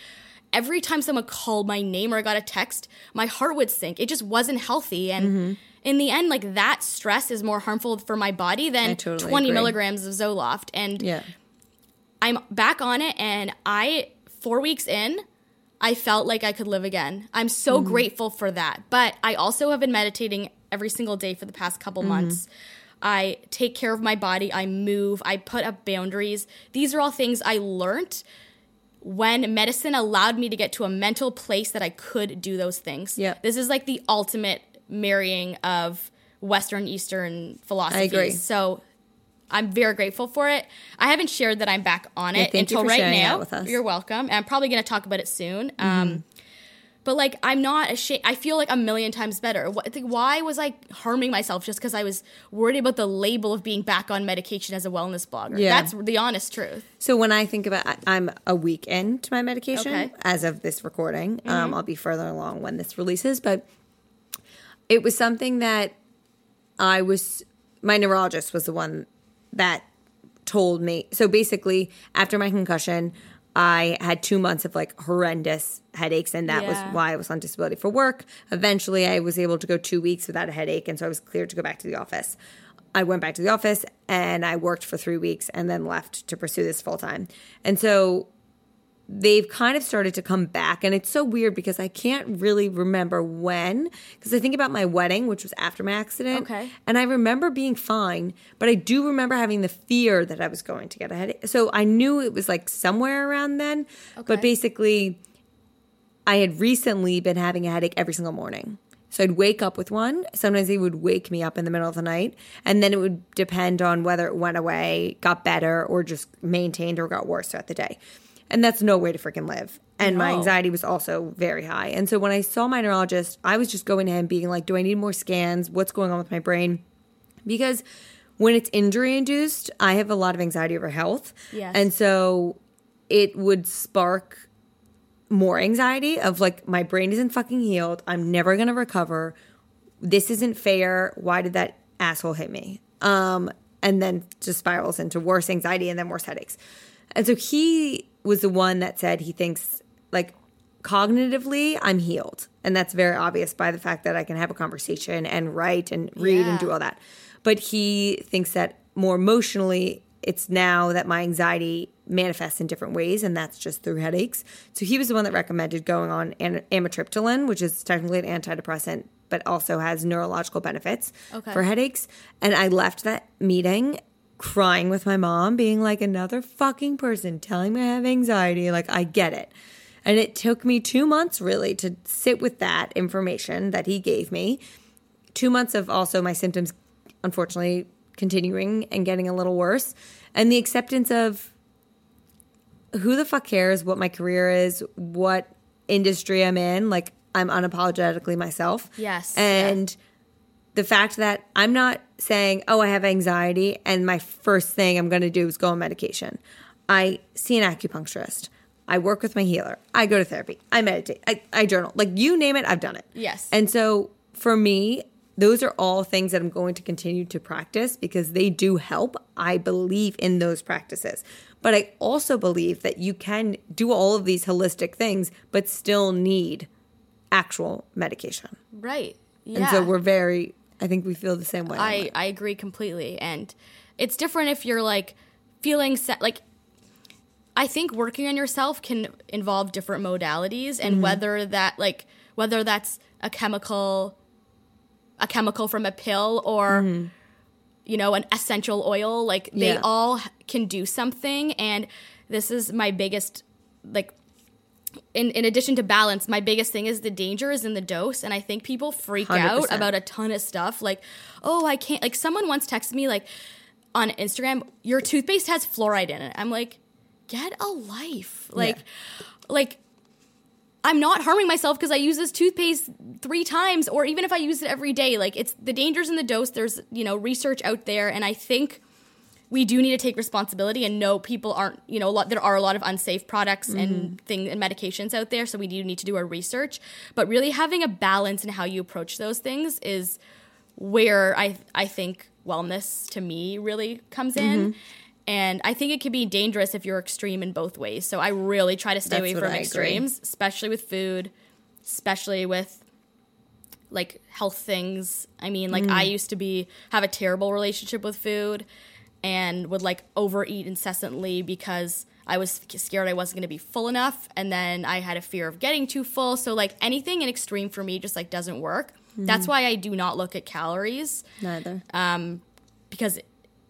S2: every time someone called my name or I got a text, my heart would sink. It just wasn't healthy and
S1: Mm-hmm.
S2: in the end like that stress is more harmful for my body than
S1: totally
S2: 20
S1: agree.
S2: milligrams of Zoloft and
S1: Yeah.
S2: I'm back on it and I 4 weeks in I felt like I could live again. I'm so
S1: Mm-hmm.
S2: grateful for that. But I also have been meditating every single day for the past couple
S1: Mm-hmm.
S2: months. I take care of my body, I move, I put up boundaries. These are all things I learned when medicine allowed me to get to a mental place that I could do those things.
S1: Yeah.
S2: This is like the ultimate marrying of Western Eastern philosophies.
S1: agree.
S2: So I'm very grateful for it. I haven't shared that I'm back on it
S1: you
S2: until right now.
S1: Mm-hmm.
S2: You're welcome. And I'm probably going to talk about it soon. Um, but like, I'm not ashamed. I feel like a million times better. What, like, why was I harming myself just because I was worried about the label of being back on medication as a wellness blogger?
S1: Yeah.
S2: That's the honest truth.
S1: So when I think about, I- I'm a week into my medication
S2: Okay.
S1: as of this recording. Um, I'll be further along when this releases, but it was something that I was. My neurologist was the one that told me. So basically, after my concussion, I had two months of like horrendous headaches, and that
S2: Yeah.
S1: was why I was on disability for work. Eventually, I was able to go two weeks without a headache, and so I was cleared to go back to the office. I went back to the office and I worked for three weeks and then left to pursue this full time. And so they've kind of started to come back. And it's so weird because I can't really remember when. Because I think about my wedding, which was after my accident.
S2: Okay.
S1: And I remember being fine, but I do remember having the fear that I was going to get a headache. So I knew it was like somewhere around then.
S2: Okay.
S1: But basically, I had recently been having a headache every single morning. So I'd wake up with one. Sometimes they would wake me up in the middle of the night. And then it would depend on whether it went away, got better, or just maintained or got worse throughout the day. And that's no way to freaking live. And my anxiety was also very high. And so when I saw my neurologist, I was just going to him being like, do I need more scans? What's going on with my brain? Because when it's injury induced, I have a lot of anxiety over health.
S2: Yes.
S1: And so it would spark more anxiety of like my brain isn't fucking healed. I'm never gonna recover. This isn't fair. Why did that asshole hit me? Um, and then just spirals into worse anxiety and then worse headaches. And so he was the one that said he thinks like cognitively I'm healed. And that's very obvious by the fact that I can have a conversation and write and read and do all that. But he thinks that more emotionally it's now that my anxiety manifests in different ways, and that's just through headaches. So he was the one that recommended going on an- amitriptyline, which is technically an antidepressant, but also has neurological benefits
S2: Okay.
S1: for headaches. And I left that meeting crying with my mom, being like, another fucking person telling me I have anxiety. Like, I get it. And it took me two months really to sit with that information that he gave me. Two months of also my symptoms, unfortunately, continuing and getting a little worse. And the acceptance of who the fuck cares what my career is, what industry I'm in. Like, I'm unapologetically myself.
S2: Yes,
S1: And the fact that I'm not saying, oh, I have anxiety, and my first thing I'm going to do is go on medication. I see an acupuncturist. I work with my healer. I go to therapy. I meditate. I, I journal. Like, you name it, I've done it.
S2: Yes.
S1: And so for me, those are all things that I'm going to continue to practice because they do help. I believe in those practices. But I also believe that you can do all of these holistic things, but still need actual medication.
S2: Right. Yeah.
S1: And so we're very, I think we feel the same way.
S2: I. I agree completely. And it's different if you're like feeling set, like, I think working on yourself can involve different modalities and
S1: Mm-hmm.
S2: whether that, like, whether that's a chemical, a chemical from a pill or, you know, an essential oil, like, they
S1: Mm-hmm. Yeah.
S2: all can do something. And this is my biggest, like, in, in addition to balance, my biggest thing is the danger is in the dose. And I think people freak out
S1: 100%.
S2: about a ton of stuff. Like, oh, I can't. Like, someone once texted me, like, on Instagram, your toothpaste has fluoride in it. I'm like, get a life. Like, like, I'm not harming myself because I use this toothpaste three times, or even if I use it every day. Like, it's the dangers in the dose. There's, you know, research out there. And I think we do need to take responsibility and know people aren't you know a lot there are a lot of unsafe products and things and medications out there so we do need to do our research but really having a balance in how you approach those things is where I I think wellness to me really comes in.
S1: Mm-hmm.
S2: And I think it can be dangerous if you're extreme in both ways. So I really try to stay
S1: That's
S2: away from
S1: I agree.
S2: extremes, especially with food, especially with like health things. I mean, like
S1: Mm.
S2: I used to be have a terrible relationship with food and would like overeat incessantly because I was scared I wasn't going to be full enough and then I had a fear of getting too full. So like anything in extreme for me just like doesn't work. That's
S1: Mm-hmm.
S2: why I do not look at calories
S1: Neither.
S2: Um, because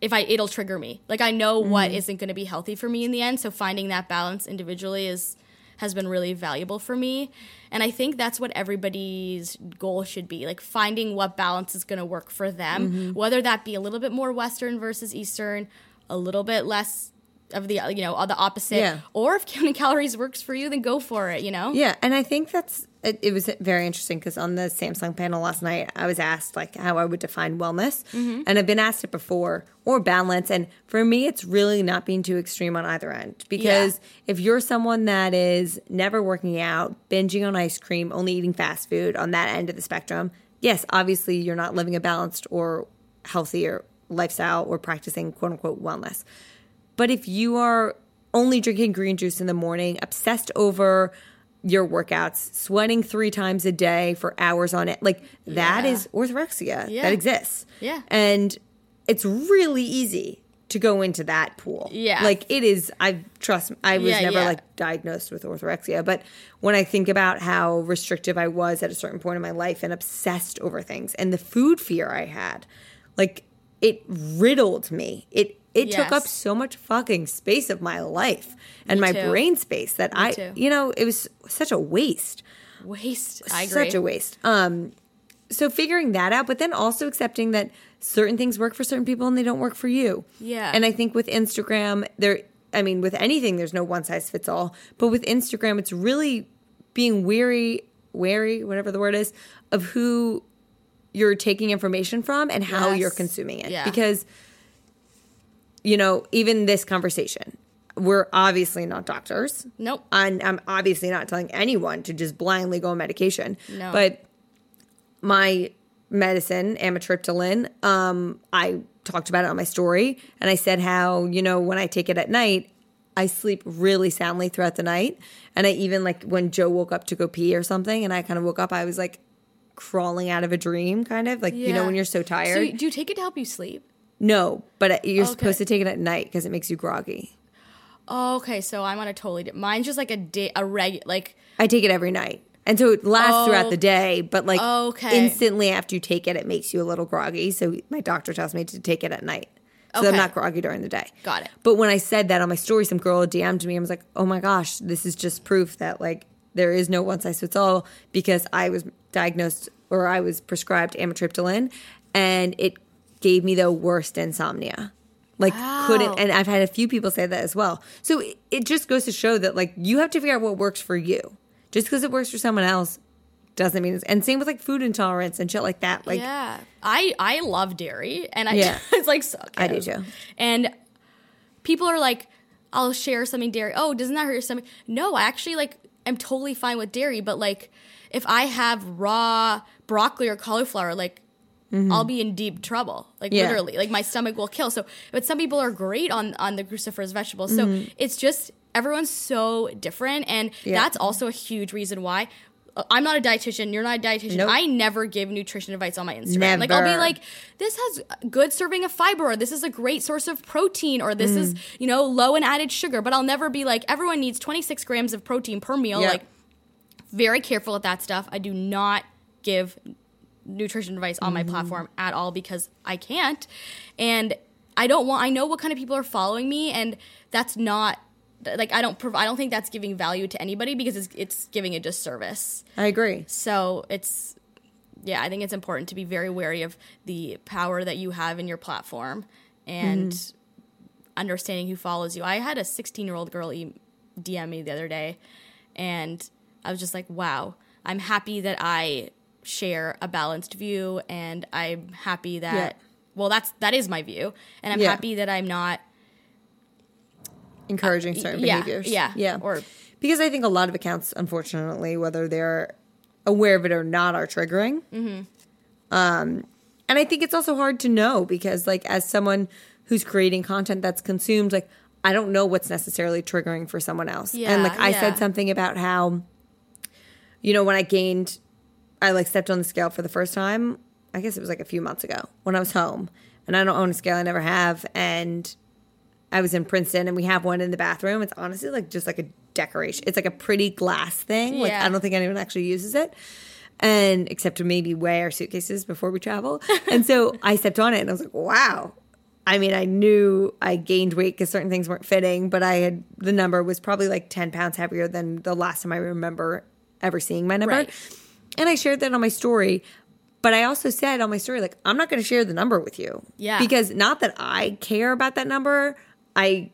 S2: if I it'll trigger me. Like I know
S1: Mm-hmm.
S2: what isn't going to be healthy for me in the end. So finding that balance individually is has been really valuable for me. And I think that's what everybody's goal should be. Like finding what balance is going to work for them,
S1: Mm-hmm.
S2: whether that be a little bit more western versus eastern, a little bit less of the you know, the opposite
S1: Yeah.
S2: or if counting calories works for you then go for it, you know?
S1: Yeah, and I think that's it, it was very interesting because on the Samsung panel last night, I was asked like how I would define wellness,
S2: Mm-hmm.
S1: and I've been asked it before or balance, and for me, it's really not being too extreme on either end because if you're someone that is never working out, binging on ice cream, only eating fast food on that end of the spectrum, yes, obviously you're not living a balanced or healthier lifestyle or practicing quote unquote wellness. But if you are only drinking green juice in the morning, obsessed over your workouts, sweating three times a day for hours on it, like that
S2: Yeah.
S1: is orthorexia
S2: Yeah.
S1: that exists.
S2: Yeah.
S1: And it's really easy to go into that pool.
S2: Yeah.
S1: Like it is, I trust, I was
S2: Yeah,
S1: never
S2: yeah.
S1: like diagnosed with orthorexia, but when I think about how restrictive I was at a certain point in my life and obsessed over things and the food fear I had, like it riddled me. It it took up so much fucking space of my life and my
S2: too.
S1: brain space that I,
S2: too.
S1: you know, it was such a waste.
S2: Waste. I agree.
S1: Such a waste. Um, so figuring that out, but then also accepting that certain things work for certain people and they don't work for you.
S2: Yeah.
S1: And I think with Instagram, there, I mean, with anything, there's no one size fits all. But with Instagram, it's really being weary, wary, whatever the word is, of who you're taking information from and how
S2: Yes.
S1: you're consuming it.
S2: Yeah.
S1: Because, you know, even this conversation, we're obviously not doctors.
S2: Nope.
S1: And I'm obviously not telling anyone to just blindly go on medication.
S2: No.
S1: But my medicine, amitriptyline, um, I talked about it on my story, and I said how you know when I take it at night, I sleep really soundly throughout the night, and I even like when Joe woke up to go pee or something, and I kind of woke up, I was like crawling out of a dream, kind of like you know when you're so tired.
S2: So do you take it to help you sleep?
S1: No, but you're
S2: Okay.
S1: supposed to take it at night because it makes you groggy.
S2: Oh, okay, so I'm on a totally di- mine's just like a day a reg like
S1: I take it every night. And so it lasts throughout the oh, day, but like
S2: Okay.
S1: instantly after you take it, it makes you a little groggy. So my doctor tells me to take it at night. So I'm not groggy during the day.
S2: Got it.
S1: But when I said that on my story, some girl DM'd me and was like, oh my gosh, this is just proof that like there is no one size fits all because I was diagnosed or I was prescribed amitriptyline and it gave me the worst insomnia. Like couldn't, and I've had a few people say that as well. So it, it just goes to show that like you have to figure out what works for you. Just because it works for someone else doesn't mean it's, and same with like food intolerance and shit like that. Like
S2: yeah. I I love dairy and I
S1: Yeah. [laughs]
S2: it's like so
S1: I do too.
S2: And people are like I'll share something dairy. Oh, doesn't that hurt your stomach? No, I actually like am totally fine with dairy, but like if I have raw broccoli or cauliflower like I'll be in deep trouble, like
S1: Mm-hmm. Yeah.
S2: literally, like my stomach will kill. So, but some people are great on on the cruciferous vegetables. So it's just everyone's so different, and
S1: Mm-hmm. Yeah.
S2: that's also a huge reason why. uh, I'm not a dietitian. You're not a dietitian.
S1: Nope.
S2: I never give nutrition advice on my Instagram. Like I'll be like, this has good serving of fiber, or this is a great source of protein, or this is you know low in added sugar. But I'll never be like, everyone needs 26 grams of protein per meal.
S1: Yeah.
S2: Like very careful with that stuff. I do not give nutrition advice on my mm-hmm. platform at all because I can't. And I don't want I know what kind of people are following me and that's not like I don't prov- I don't think that's giving value to anybody because it's it's giving a disservice.
S1: I agree.
S2: So it's yeah, I think it's important to be very wary of the power that you have in your platform and mm-hmm. understanding who follows you. I had a 16 year old girl DM me the other day, and I was just like, wow, I'm happy that I share a balanced view, and I'm happy that.
S1: Yeah.
S2: Well, that's that is my view, and I'm
S1: Yeah.
S2: happy that I'm not.
S1: Encouraging certain
S2: Uh, yeah,
S1: behaviors.
S2: yeah,
S1: Yeah.
S2: or-
S1: because I think a lot of accounts, unfortunately, whether they're aware of it or not, are triggering. Um,
S2: Mm-hmm.
S1: and I think it's also hard to know because, like, as someone who's creating content that's consumed, like, I don't know what's necessarily triggering for someone else. and like, I
S2: yeah.
S1: said something about how, you know, when I gained, I like stepped on the scale for the first time. I guess it was like a few months ago when I was home, and I don't own a scale. I never have, and I was in Princeton, and we have one in the bathroom. It's honestly like just like a decoration. It's like a pretty glass thing. Like
S2: Yeah.
S1: I don't think anyone actually uses it, and except to maybe weigh our suitcases before we travel. [laughs] and so I stepped on it, and I was like, wow. I mean, I knew I gained weight because certain things weren't fitting, but I had the number was probably like ten pounds heavier than the last time I remember ever seeing my number.
S2: Right.
S1: And I shared that on my story. But I also said on my story, like, I'm not going to share the number with you.
S2: Yeah.
S1: Because not that I care about that number. I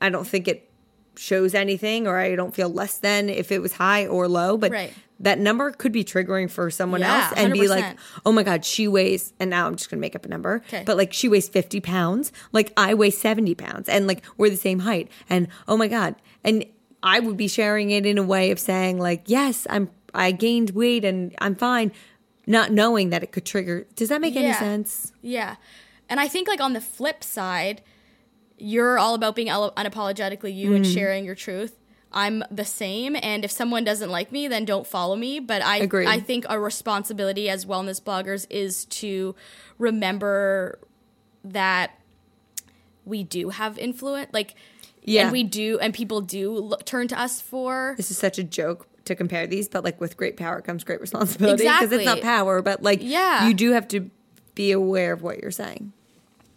S1: I don't think it shows anything or I don't feel less than if it was high or low. But
S2: Right.
S1: that number could be triggering for someone
S2: Yeah,
S1: else and be like, oh my God, she weighs, and now I'm just going to make up a number.
S2: Okay.
S1: But like she weighs 50 pounds. Like I weigh 70 pounds and like we're the same height. And oh my God. And I would be sharing it in a way of saying like, yes, I'm, I gained weight and I'm fine. Not knowing that it could trigger. Does that make any sense?
S2: Yeah. And I think like on the flip side, you're all about being unapologetically you and mm. sharing your truth. I'm the same, and if someone doesn't like me, then don't follow me. But I,
S1: Agreed.
S2: I think our responsibility as wellness bloggers is to remember that we do have influence, like,
S1: Yeah.
S2: and we do, and people do look, turn to us for
S1: this is such a joke to compare these, but like with great power comes great responsibility because it's not power, but like
S2: Yeah.
S1: you do have to be aware of what you're saying.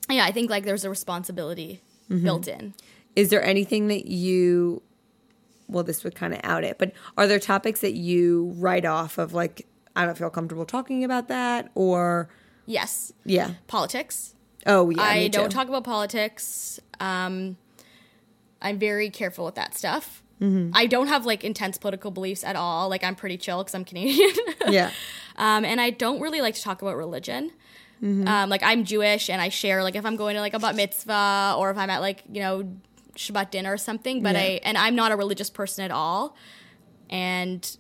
S2: yeah. I think like there's a responsibility
S1: Mm-hmm.
S2: built in.
S1: Is there anything that you well this would kind of out it, but are there topics that you write off of like I don't feel comfortable talking about that or
S2: Yes,
S1: yeah.
S2: politics.
S1: Oh yeah.
S2: I don't talk about politics. Um, I'm very careful with that stuff.
S1: Mm-hmm.
S2: I don't have like intense political beliefs at all. Like I'm pretty chill because I'm Canadian. [laughs]
S1: Yeah.
S2: um, and I don't really like to talk about religion.
S1: Mm-hmm.
S2: Um, like I'm Jewish and I share like if I'm going to like a bat mitzvah or if I'm at like you know Shabbat dinner or something. But
S1: Yeah.
S2: I and I'm not a religious person at all. And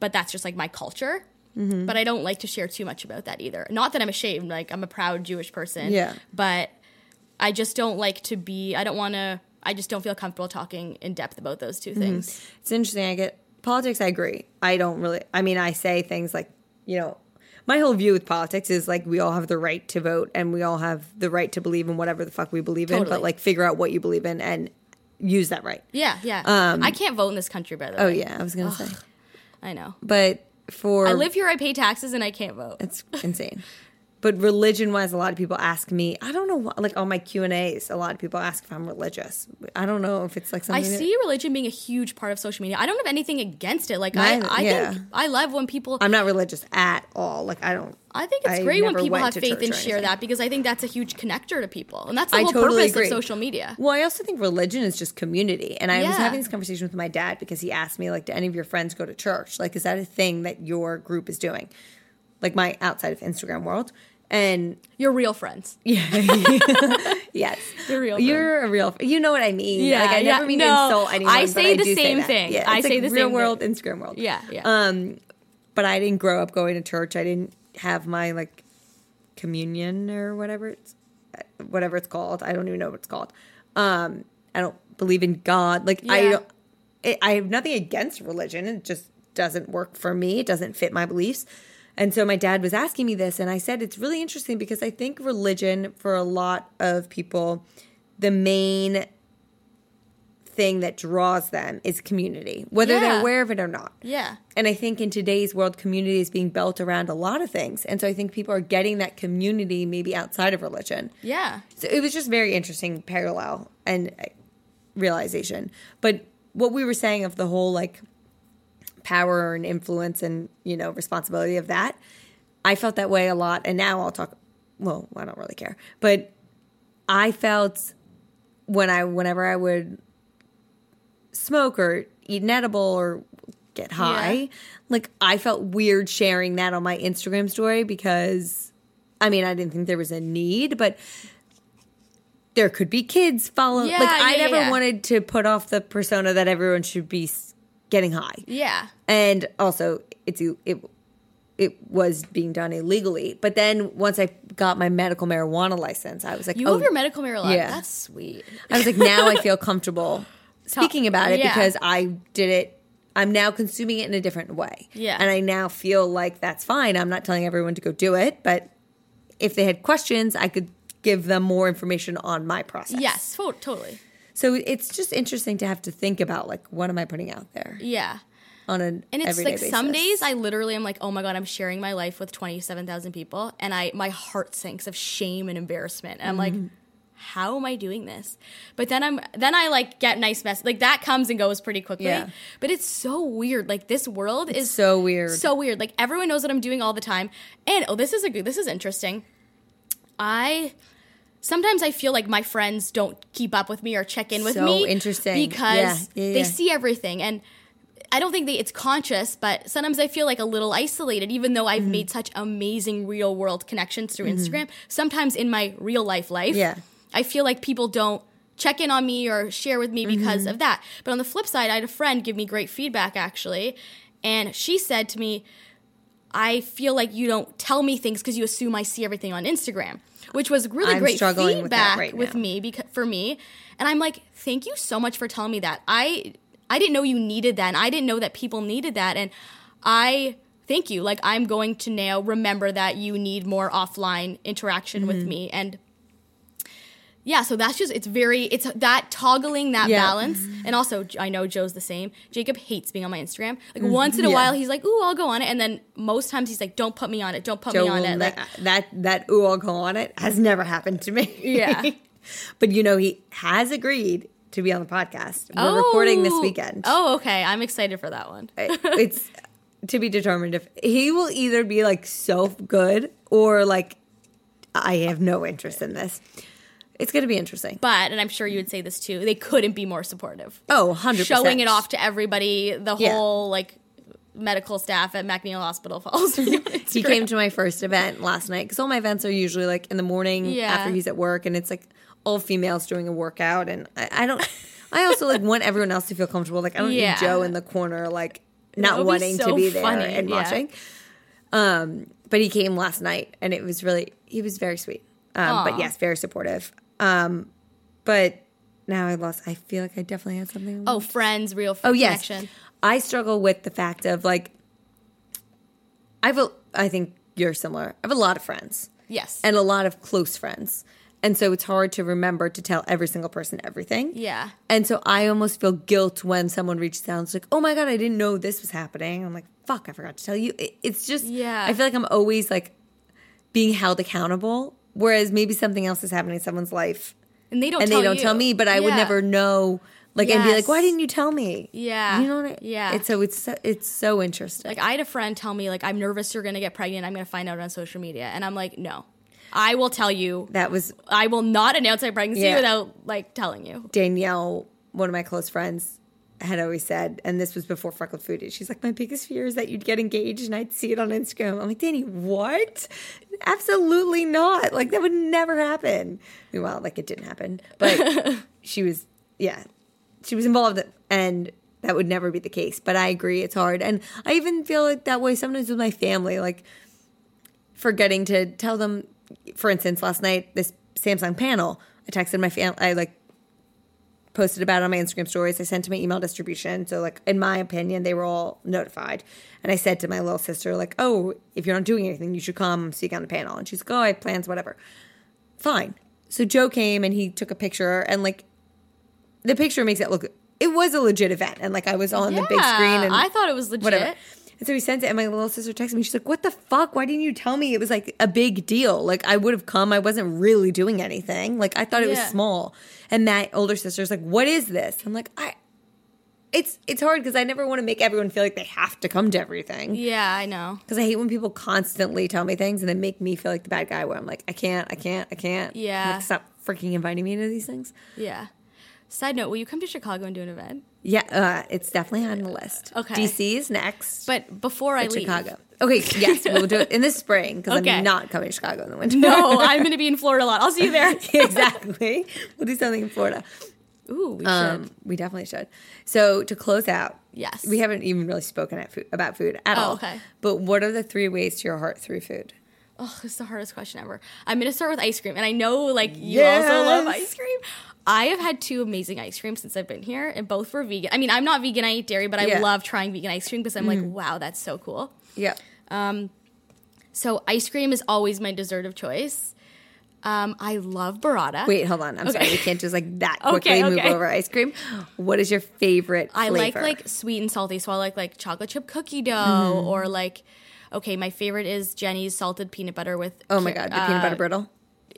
S2: but that's just like my culture.
S1: Mm-hmm.
S2: But I don't like to share too much about that either. Not that I'm ashamed. Like I'm a proud Jewish person.
S1: Yeah.
S2: But I just don't like to be. I don't want to. I just don't feel comfortable talking in depth about those
S1: Mm-hmm.
S2: two things.
S1: It's interesting. I get politics. I agree. I don't really. I mean, I say things like, you know, my whole view with politics is like we all have the right to vote and we all have the right to believe in whatever the fuck we believe in. But like, figure out what you believe in and use that right.
S2: Yeah, yeah. I can't vote in this country, by the
S1: Um, Oh
S2: way.
S1: yeah, I was gonna say.
S2: I know.
S1: But for
S2: I live here. I pay taxes, and I can't vote.
S1: It's insane. [laughs] But religion wise, a lot of people ask me. I don't know, why- like on my Q and A's, a lot of people ask if I'm religious. I don't know if it's like
S2: I
S1: something. that-
S2: see religion being a huge part of social media. I don't have anything against it. Like I, I
S1: yeah.
S2: think I love when people.
S1: I'm not religious at all. Like I don't.
S2: I think it's
S1: I
S2: great when people have faith and share that because I think that's a huge connector to people, and that's the
S1: I
S2: whole
S1: totally
S2: purpose
S1: agree.
S2: of social media.
S1: Well, I also think religion is just community. And I was having this conversation with my dad because he asked me, like, do any of your friends go to church? Like, is that a thing that your group is doing? Like my outside of Instagram world. And
S2: You're real friends. [laughs] Yeah.
S1: yes,
S2: You're real
S1: You're a real. You know what I mean?
S2: Yeah,
S1: like I
S2: yeah,
S1: never mean to
S2: no,
S1: insult anyone.
S2: I say the
S1: do
S2: same
S1: that.
S2: thing.
S1: Yeah,
S2: I say
S1: like
S2: the
S1: real
S2: same
S1: world,
S2: thing.
S1: Instagram world.
S2: Yeah, yeah.
S1: Um, but I didn't grow up going to church. I didn't have my like communion or whatever it's whatever it's called. I don't even know what it's called. Um, I don't believe in God. Like I don't. It, I have nothing against religion. It just doesn't work for me. It doesn't fit my beliefs. And so my dad was asking me this, and I said it's really interesting because I think religion for a lot of people, the main thing that draws them is community, whether they're aware of it or not.
S2: yeah.
S1: And I think in today's world, community is being built around a lot of things. And so I think people are getting that community maybe outside of religion.
S2: Yeah.
S1: So it was just very interesting parallel and realization. But what we were saying of the whole like power and influence and, you know, responsibility of that, I felt that way a lot. And now I'll talk, well, I don't really care. But I felt when I, whenever I would smoke or eat an edible or get high,
S2: Yeah.
S1: like I felt weird sharing that on my Instagram story because I mean, I didn't think there was a need, but there could be kids following.
S2: Yeah,
S1: like I
S2: yeah,
S1: never
S2: yeah.
S1: wanted to put off the persona that everyone should be getting high.
S2: Yeah.
S1: And also, it's it it was being done illegally. But then once I got my medical marijuana license, I was like,
S2: You
S1: oh,
S2: have your medical marijuana.
S1: yeah.
S2: That's sweet.
S1: I was like, now I feel comfortable [laughs] speaking about it
S2: yeah.
S1: because I did it. I'm now consuming it in a different way.
S2: Yeah.
S1: And I now feel like that's fine. I'm not telling everyone to go do it, but if they had questions, I could give them more information on my process.
S2: Yes, totally.
S1: So it's just interesting to have to think about like, what am I putting out there
S2: Yeah.
S1: on an
S2: And it's like some days I literally am like, oh my god, I'm sharing my life with twenty seven thousand people, and I my heart sinks of shame and embarrassment. And I'm
S1: Mm-hmm.
S2: like, how am I doing this? But then I'm then I like get nice mess like that comes and goes pretty quickly.
S1: Yeah.
S2: But it's so weird. Like this world is
S1: so weird.
S2: so weird. Like everyone knows what I'm doing all the time. And oh, this is a good. This is interesting. I sometimes I feel like my friends don't keep up with me or check in with
S1: So
S2: me.
S1: interesting.
S2: because
S1: Yeah, yeah,
S2: they see everything and. I don't think they, it's conscious, but sometimes I feel like a little isolated, even though
S1: Mm-hmm.
S2: I've made such amazing real world connections through Instagram. Sometimes in my real life life,
S1: Yeah.
S2: I feel like people don't check in on me or share with me because
S1: Mm-hmm.
S2: of that. But on the flip side, I had a friend give me great feedback actually, and she said to me, I feel like you don't tell me things because you assume I see everything on Instagram, which was really
S1: I'm
S2: great
S1: struggling with
S2: feedback
S1: right
S2: with me because for me. And I'm like, thank you so much for telling me that. I I didn't know you needed that, and I didn't know that people needed that, and I thank you. Like I'm going to now remember that you need more offline interaction with
S1: Mm-hmm.
S2: me and yeah, so that's just it's very it's that toggling that
S1: Yeah.
S2: balance, and also I know Joe's the same. Jacob hates being on my Instagram. Like once in a
S1: Mm-hmm. Yeah.
S2: while, he's like, "Ooh, I'll go on it," and then most times he's like, "Don't put me on it. Don't put
S1: Joe
S2: me on it."
S1: ne-
S2: Like,
S1: that that ooh, I'll go on it has never happened to me.
S2: Yeah. [laughs]
S1: but you know he has agreed to be on the podcast. We're recording this
S2: Oh.
S1: weekend.
S2: Oh, okay. I'm excited for that one. [laughs]
S1: It's to be determined if he will either be like so good or like I have no interest in this. It's going to be interesting.
S2: But and I'm sure you would say this too. They couldn't be more supportive.
S1: Oh, 100%.
S2: Showing it off to everybody, the
S1: Yeah.
S2: whole like medical staff at McNeil Hospital Falls. [laughs] [laughs]
S1: He came to my first event last night because all my events are usually like in the morning
S2: Yeah.
S1: after he's at work, and it's like all females doing a workout. And I, I don't, I also like want everyone else to feel comfortable. Like I don't
S2: Yeah.
S1: need Joe in the corner, like not
S2: would be
S1: wanting
S2: so
S1: to be there
S2: funny,
S1: and
S2: yeah.
S1: watching. Um, but he came last night, and it was really, he was very sweet. Um, but yes, very supportive. Um, but now I lost. I feel like I definitely had something.
S2: Oh, friends, real f-
S1: Oh yes,
S2: connection.
S1: I struggle with the fact of like, I have a. I think you're similar. I have a lot of friends
S2: Yes.
S1: and a lot of close friends, and so it's hard to remember to tell every single person everything.
S2: yeah.
S1: And so I almost feel guilt when someone reaches out and is like, "Oh my god, I didn't know this was happening." I'm like, "Fuck, I forgot to tell you." It- It's just,
S2: Yeah.
S1: I feel like I'm always like being held accountable, whereas maybe something else is happening in someone's life
S2: And they don't
S1: and
S2: tell
S1: they don't
S2: you.
S1: tell me, but I would never know. Like and be like, why didn't you tell me?
S2: Yeah.
S1: you know what? I,
S2: Yeah.
S1: It's so it's so, it's so interesting.
S2: Like I had a friend tell me like I'm nervous you're gonna get pregnant. I'm gonna find out on social media, and I'm like, no, I will tell you.
S1: that was
S2: I will not announce my pregnancy
S1: Yeah.
S2: without like telling you.
S1: Danielle, one of my close friends, had always said, and this was before Freckled Foodie. She's like, my biggest fear is that you'd get engaged and I'd see it on Instagram. I'm like, Danny, what? Absolutely not. Like that would never happen. Meanwhile, like it didn't happen, but [laughs] she was, yeah, she was involved, and that would never be the case. But I agree, it's hard, and I even feel like that way sometimes with my family, like forgetting to tell them. For instance, last night this Samsung panel, I texted my family. I like posted about it on my Instagram stories. I sent to my email distribution. So, like, in my opinion, they were all notified. And I said to my little sister, like, oh, if you're not doing anything, you should come speak on the panel. And she's like, oh, I have plans, whatever. Fine. So Joe came and he took a picture, and like, the picture makes it look. It was a legit event, and like I was on the big screen, and
S2: I thought it was legit.
S1: whatever. And so he sent it, and my little sister texts me. She's like, "What the fuck? Why didn't you tell me it was like a big deal? Like I would have come. I wasn't really doing anything. Like I thought it was small." And my older sister's like, "What is this?" I'm like, "I." It's it's hard because I never want to make everyone feel like they have to come to everything.
S2: Yeah, I know.
S1: Because I hate when people constantly tell me things and then make me feel like the bad guy. Where I'm like, I can't, I can't, I can't.
S2: Yeah.
S1: like, stop freaking inviting me to these things.
S2: Yeah. Side note: Will you come to Chicago and do an event?
S1: Yeah, uh, it's definitely on the list.
S2: Okay.
S1: DC is next.
S2: But before I leave,
S1: Chicago. Okay, yes, we'll do it in the spring because
S2: Okay.
S1: I'm not coming to Chicago in the winter.
S2: No, [laughs] I'm going to be in Florida a lot. I'll see you there. [laughs]
S1: exactly. We'll do something in Florida.
S2: Ooh, we
S1: Um,
S2: should.
S1: we definitely should. So to close out,
S2: Yes.
S1: we haven't even really spoken at food, about food at
S2: Oh,
S1: all.
S2: okay.
S1: But what are the three ways to your heart through food?
S2: Oh, is the hardest question ever. I'm gonna start with ice cream, and I know like you also love ice cream. I have had two amazing ice creams since I've been here, and both were vegan. I mean, I'm not vegan; I eat dairy, but I
S1: Yeah. Mm-hmm.
S2: love trying vegan ice cream because I'm like, wow, that's so cool.
S1: Yeah.
S2: Um, So ice cream is always my dessert of choice. Um, I love burrata.
S1: Wait, hold on. I'm sorry. We can't just like that [laughs] quickly
S2: Okay,
S1: move over ice cream. What is your favorite
S2: I
S1: flavor?
S2: like like sweet and salty, so I like like chocolate chip cookie dough
S1: Mm-hmm.
S2: or like. Okay, my favorite is Jeni's salted peanut butter with.
S1: Oh my god, the peanut butter
S2: uh,
S1: brittle.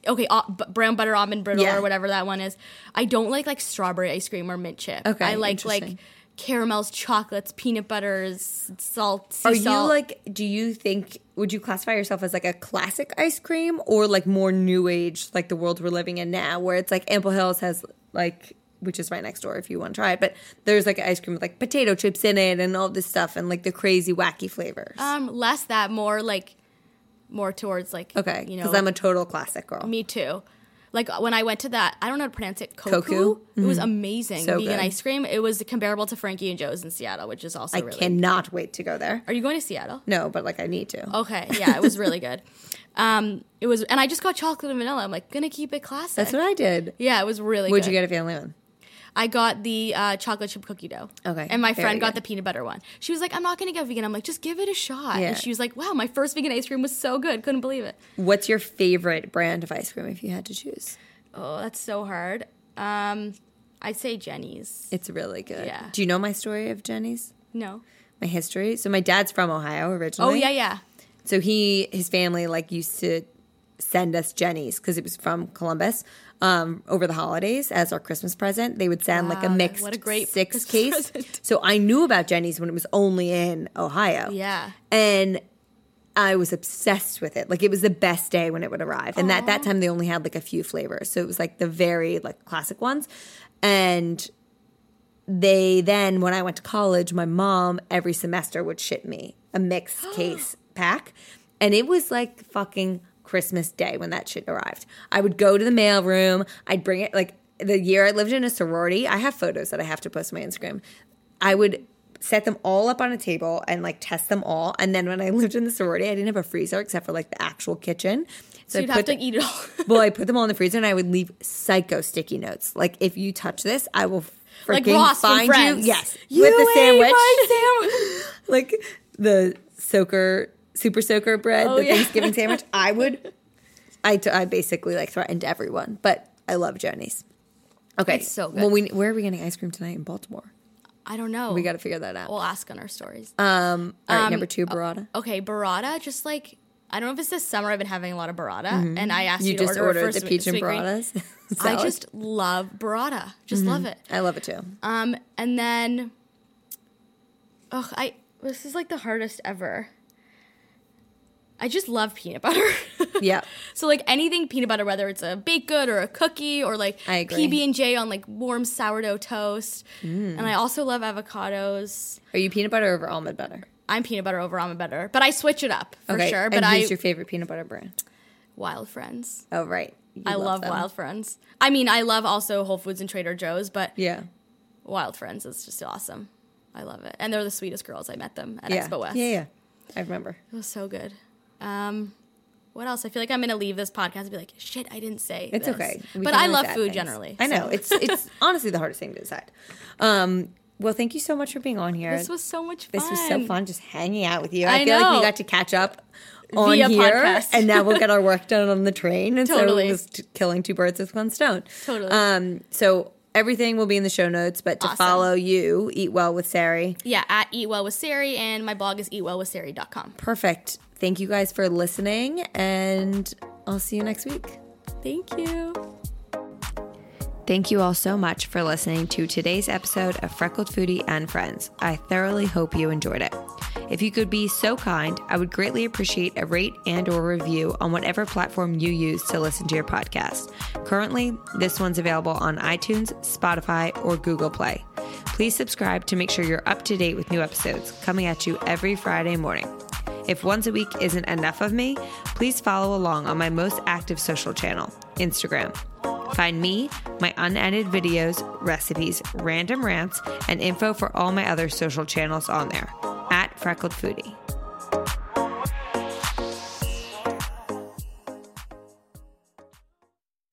S2: okay, uh, b- brown butter almond brittle
S1: Yeah.
S2: or whatever that one is. I don't like like strawberry ice cream or mint chip.
S1: Okay,
S2: I like like caramels, chocolates, peanut butters, salt.
S1: Are you
S2: salt.
S1: like? Do you think? Would you classify yourself as like a classic ice cream or like more new age, like the world we're living in now, where it's like Ample Hills has like, which is right next door if you want to try it, but there's like ice cream with like potato chips in it and all this stuff and like the crazy wacky flavors.
S2: um less that more like more towards like
S1: okay,
S2: you know
S1: because I'm a total classic girl.
S2: me too. Like when I went to that, I don't know how to pronounce it. Koku.
S1: Koku?
S2: It was amazing.
S1: Mm-hmm. So
S2: Vegan
S1: good.
S2: ice cream. It was comparable to Frankie and Jo's in Seattle, which is also
S1: I
S2: really.
S1: cannot wait to go there.
S2: Are you going to Seattle?
S1: No, but like I need to.
S2: Okay, yeah, it was really good. [laughs] Um, it was, and I just got chocolate and vanilla. I'm like, gonna keep it classic.
S1: That's what I did.
S2: Yeah, it was really. Good.
S1: you get a family one?
S2: I got the uh, chocolate chip cookie dough.
S1: Okay,
S2: And my friend got the peanut butter one. She was like, I'm not going to get vegan. I'm like, just give it a shot.
S1: Yeah.
S2: And she was like, wow, my first vegan ice cream was so good. Couldn't believe it.
S1: What's your favorite brand of ice cream if you had to choose?
S2: Oh, that's so hard. Um, I'd say Jeni's.
S1: It's really good.
S2: Yeah.
S1: Do you know my story of Jeni's?
S2: No.
S1: My history. So my dad's from Ohio originally.
S2: Oh, yeah, yeah.
S1: So he his family like used to send us Jeni's because it was from Columbus um, over the holidays as our Christmas present. They would send like a mixed
S2: what a great
S1: six
S2: Christmas
S1: case.
S2: present.
S1: So I knew about Jeni's when it was only in Ohio.
S2: Yeah.
S1: and I was obsessed with it. Like it was the best day when it would arrive. And at that time they only had like a few flavors. So it was like the very like classic ones. And they then when I went to college, my mom every semester would ship me a mixed [gasps] case pack. And it was like fucking Christmas Day when that shit arrived. I would go to the mail room, I'd bring it like the year I lived in a sorority, I have photos that I have to post on my Instagram. I would set them all up on a table and like test them all. And then when I [laughs] lived in the sorority, I didn't have a freezer except for like the actual kitchen.
S2: So
S1: I
S2: you'd
S1: put
S2: have to eat it all. [laughs]
S1: well, I put them all in the freezer and I would leave psycho sticky notes. Like if you touch this, I will
S2: Like
S1: freaking
S2: Ross from
S1: find you. Yes,
S2: You
S1: with the
S2: ate
S1: sandwich, [laughs] like the soaker, super soaker bread,
S2: Oh,
S1: the
S2: yeah.
S1: Thanksgiving sandwich. I [laughs] would, I, I basically like threatened everyone, but I love Jeni's. Okay,
S2: It's so good.
S1: Well, we where are we getting ice cream tonight in Baltimore?
S2: I don't know.
S1: We got to figure that out.
S2: We'll ask on our stories.
S1: Um, all right,
S2: Um,
S1: number two, burrata.
S2: okay, burrata, just like I don't know if it's this summer. I've been having a lot of burrata, and I asked you,
S1: Mm-hmm. You
S2: to
S1: just
S2: order
S1: ordered the peach and burratas. [laughs]
S2: I.
S1: Mm-hmm.
S2: just love burrata. Just love it.
S1: I love it too.
S2: Um, and then, ugh, I this is like the hardest ever. I just love peanut butter. [laughs]
S1: Yeah.
S2: So like anything peanut butter, whether it's a baked good or a cookie or like PB and J on like warm sourdough toast.
S1: Mm.
S2: And I also love avocados.
S1: Are you peanut butter over almond butter?
S2: I'm peanut butter over almond butter, but I switch it up for sure. But
S1: and
S2: I
S1: who's your favorite peanut butter brand?
S2: Wild Friends.
S1: Oh, right. You
S2: I love,
S1: them.
S2: Wild Friends. I mean, I love also Whole Foods and Trader Joe's, but
S1: Yeah.
S2: Wild Friends is just awesome. I love it, and they're the sweetest girls. I met them at
S1: Yeah.
S2: Expo West.
S1: Yeah, yeah. I remember.
S2: It was so good. Um, what else? I feel like I'm gonna leave this podcast and be like, shit, I didn't say.
S1: It's
S2: this."
S1: okay. We
S2: But I love food
S1: things.
S2: generally.
S1: I know.
S2: so.
S1: It's it's [laughs] honestly the hardest thing to decide. Um, well, thank you so much for being on here.
S2: this was so much fun.
S1: This was so fun just hanging out with you. I,
S2: I
S1: feel like we got to catch up on
S2: Via
S1: here,
S2: podcast.
S1: and now we'll get our work done on the train. And
S2: Totally.
S1: so it was t- killing two birds with one stone.
S2: Totally.
S1: Um, so everything will be in the show notes, but to
S2: Awesome.
S1: follow you, eat well with Sari.
S2: Yeah, at Eat Well with Sari, and my blog is eatwellwithsari.com.
S1: Perfect. Thank you guys for listening, and I'll see you next week.
S2: Thank you.
S3: Thank you all so much for listening to today's episode of Freckled Foodie and Friends. I thoroughly hope you enjoyed it. If you could be so kind, I would greatly appreciate a rate and or review on whatever platform you use to listen to your podcast. Currently, this one's available on iTunes, Spotify, or Google Play. Please subscribe to make sure you're up to date with new episodes coming at you every Friday morning. If once a week isn't enough of me, please follow along on my most active social channel, Instagram.
S1: Find me, my unedited videos, recipes, random rants, and info for all my other social channels on there at Freckled Foodie.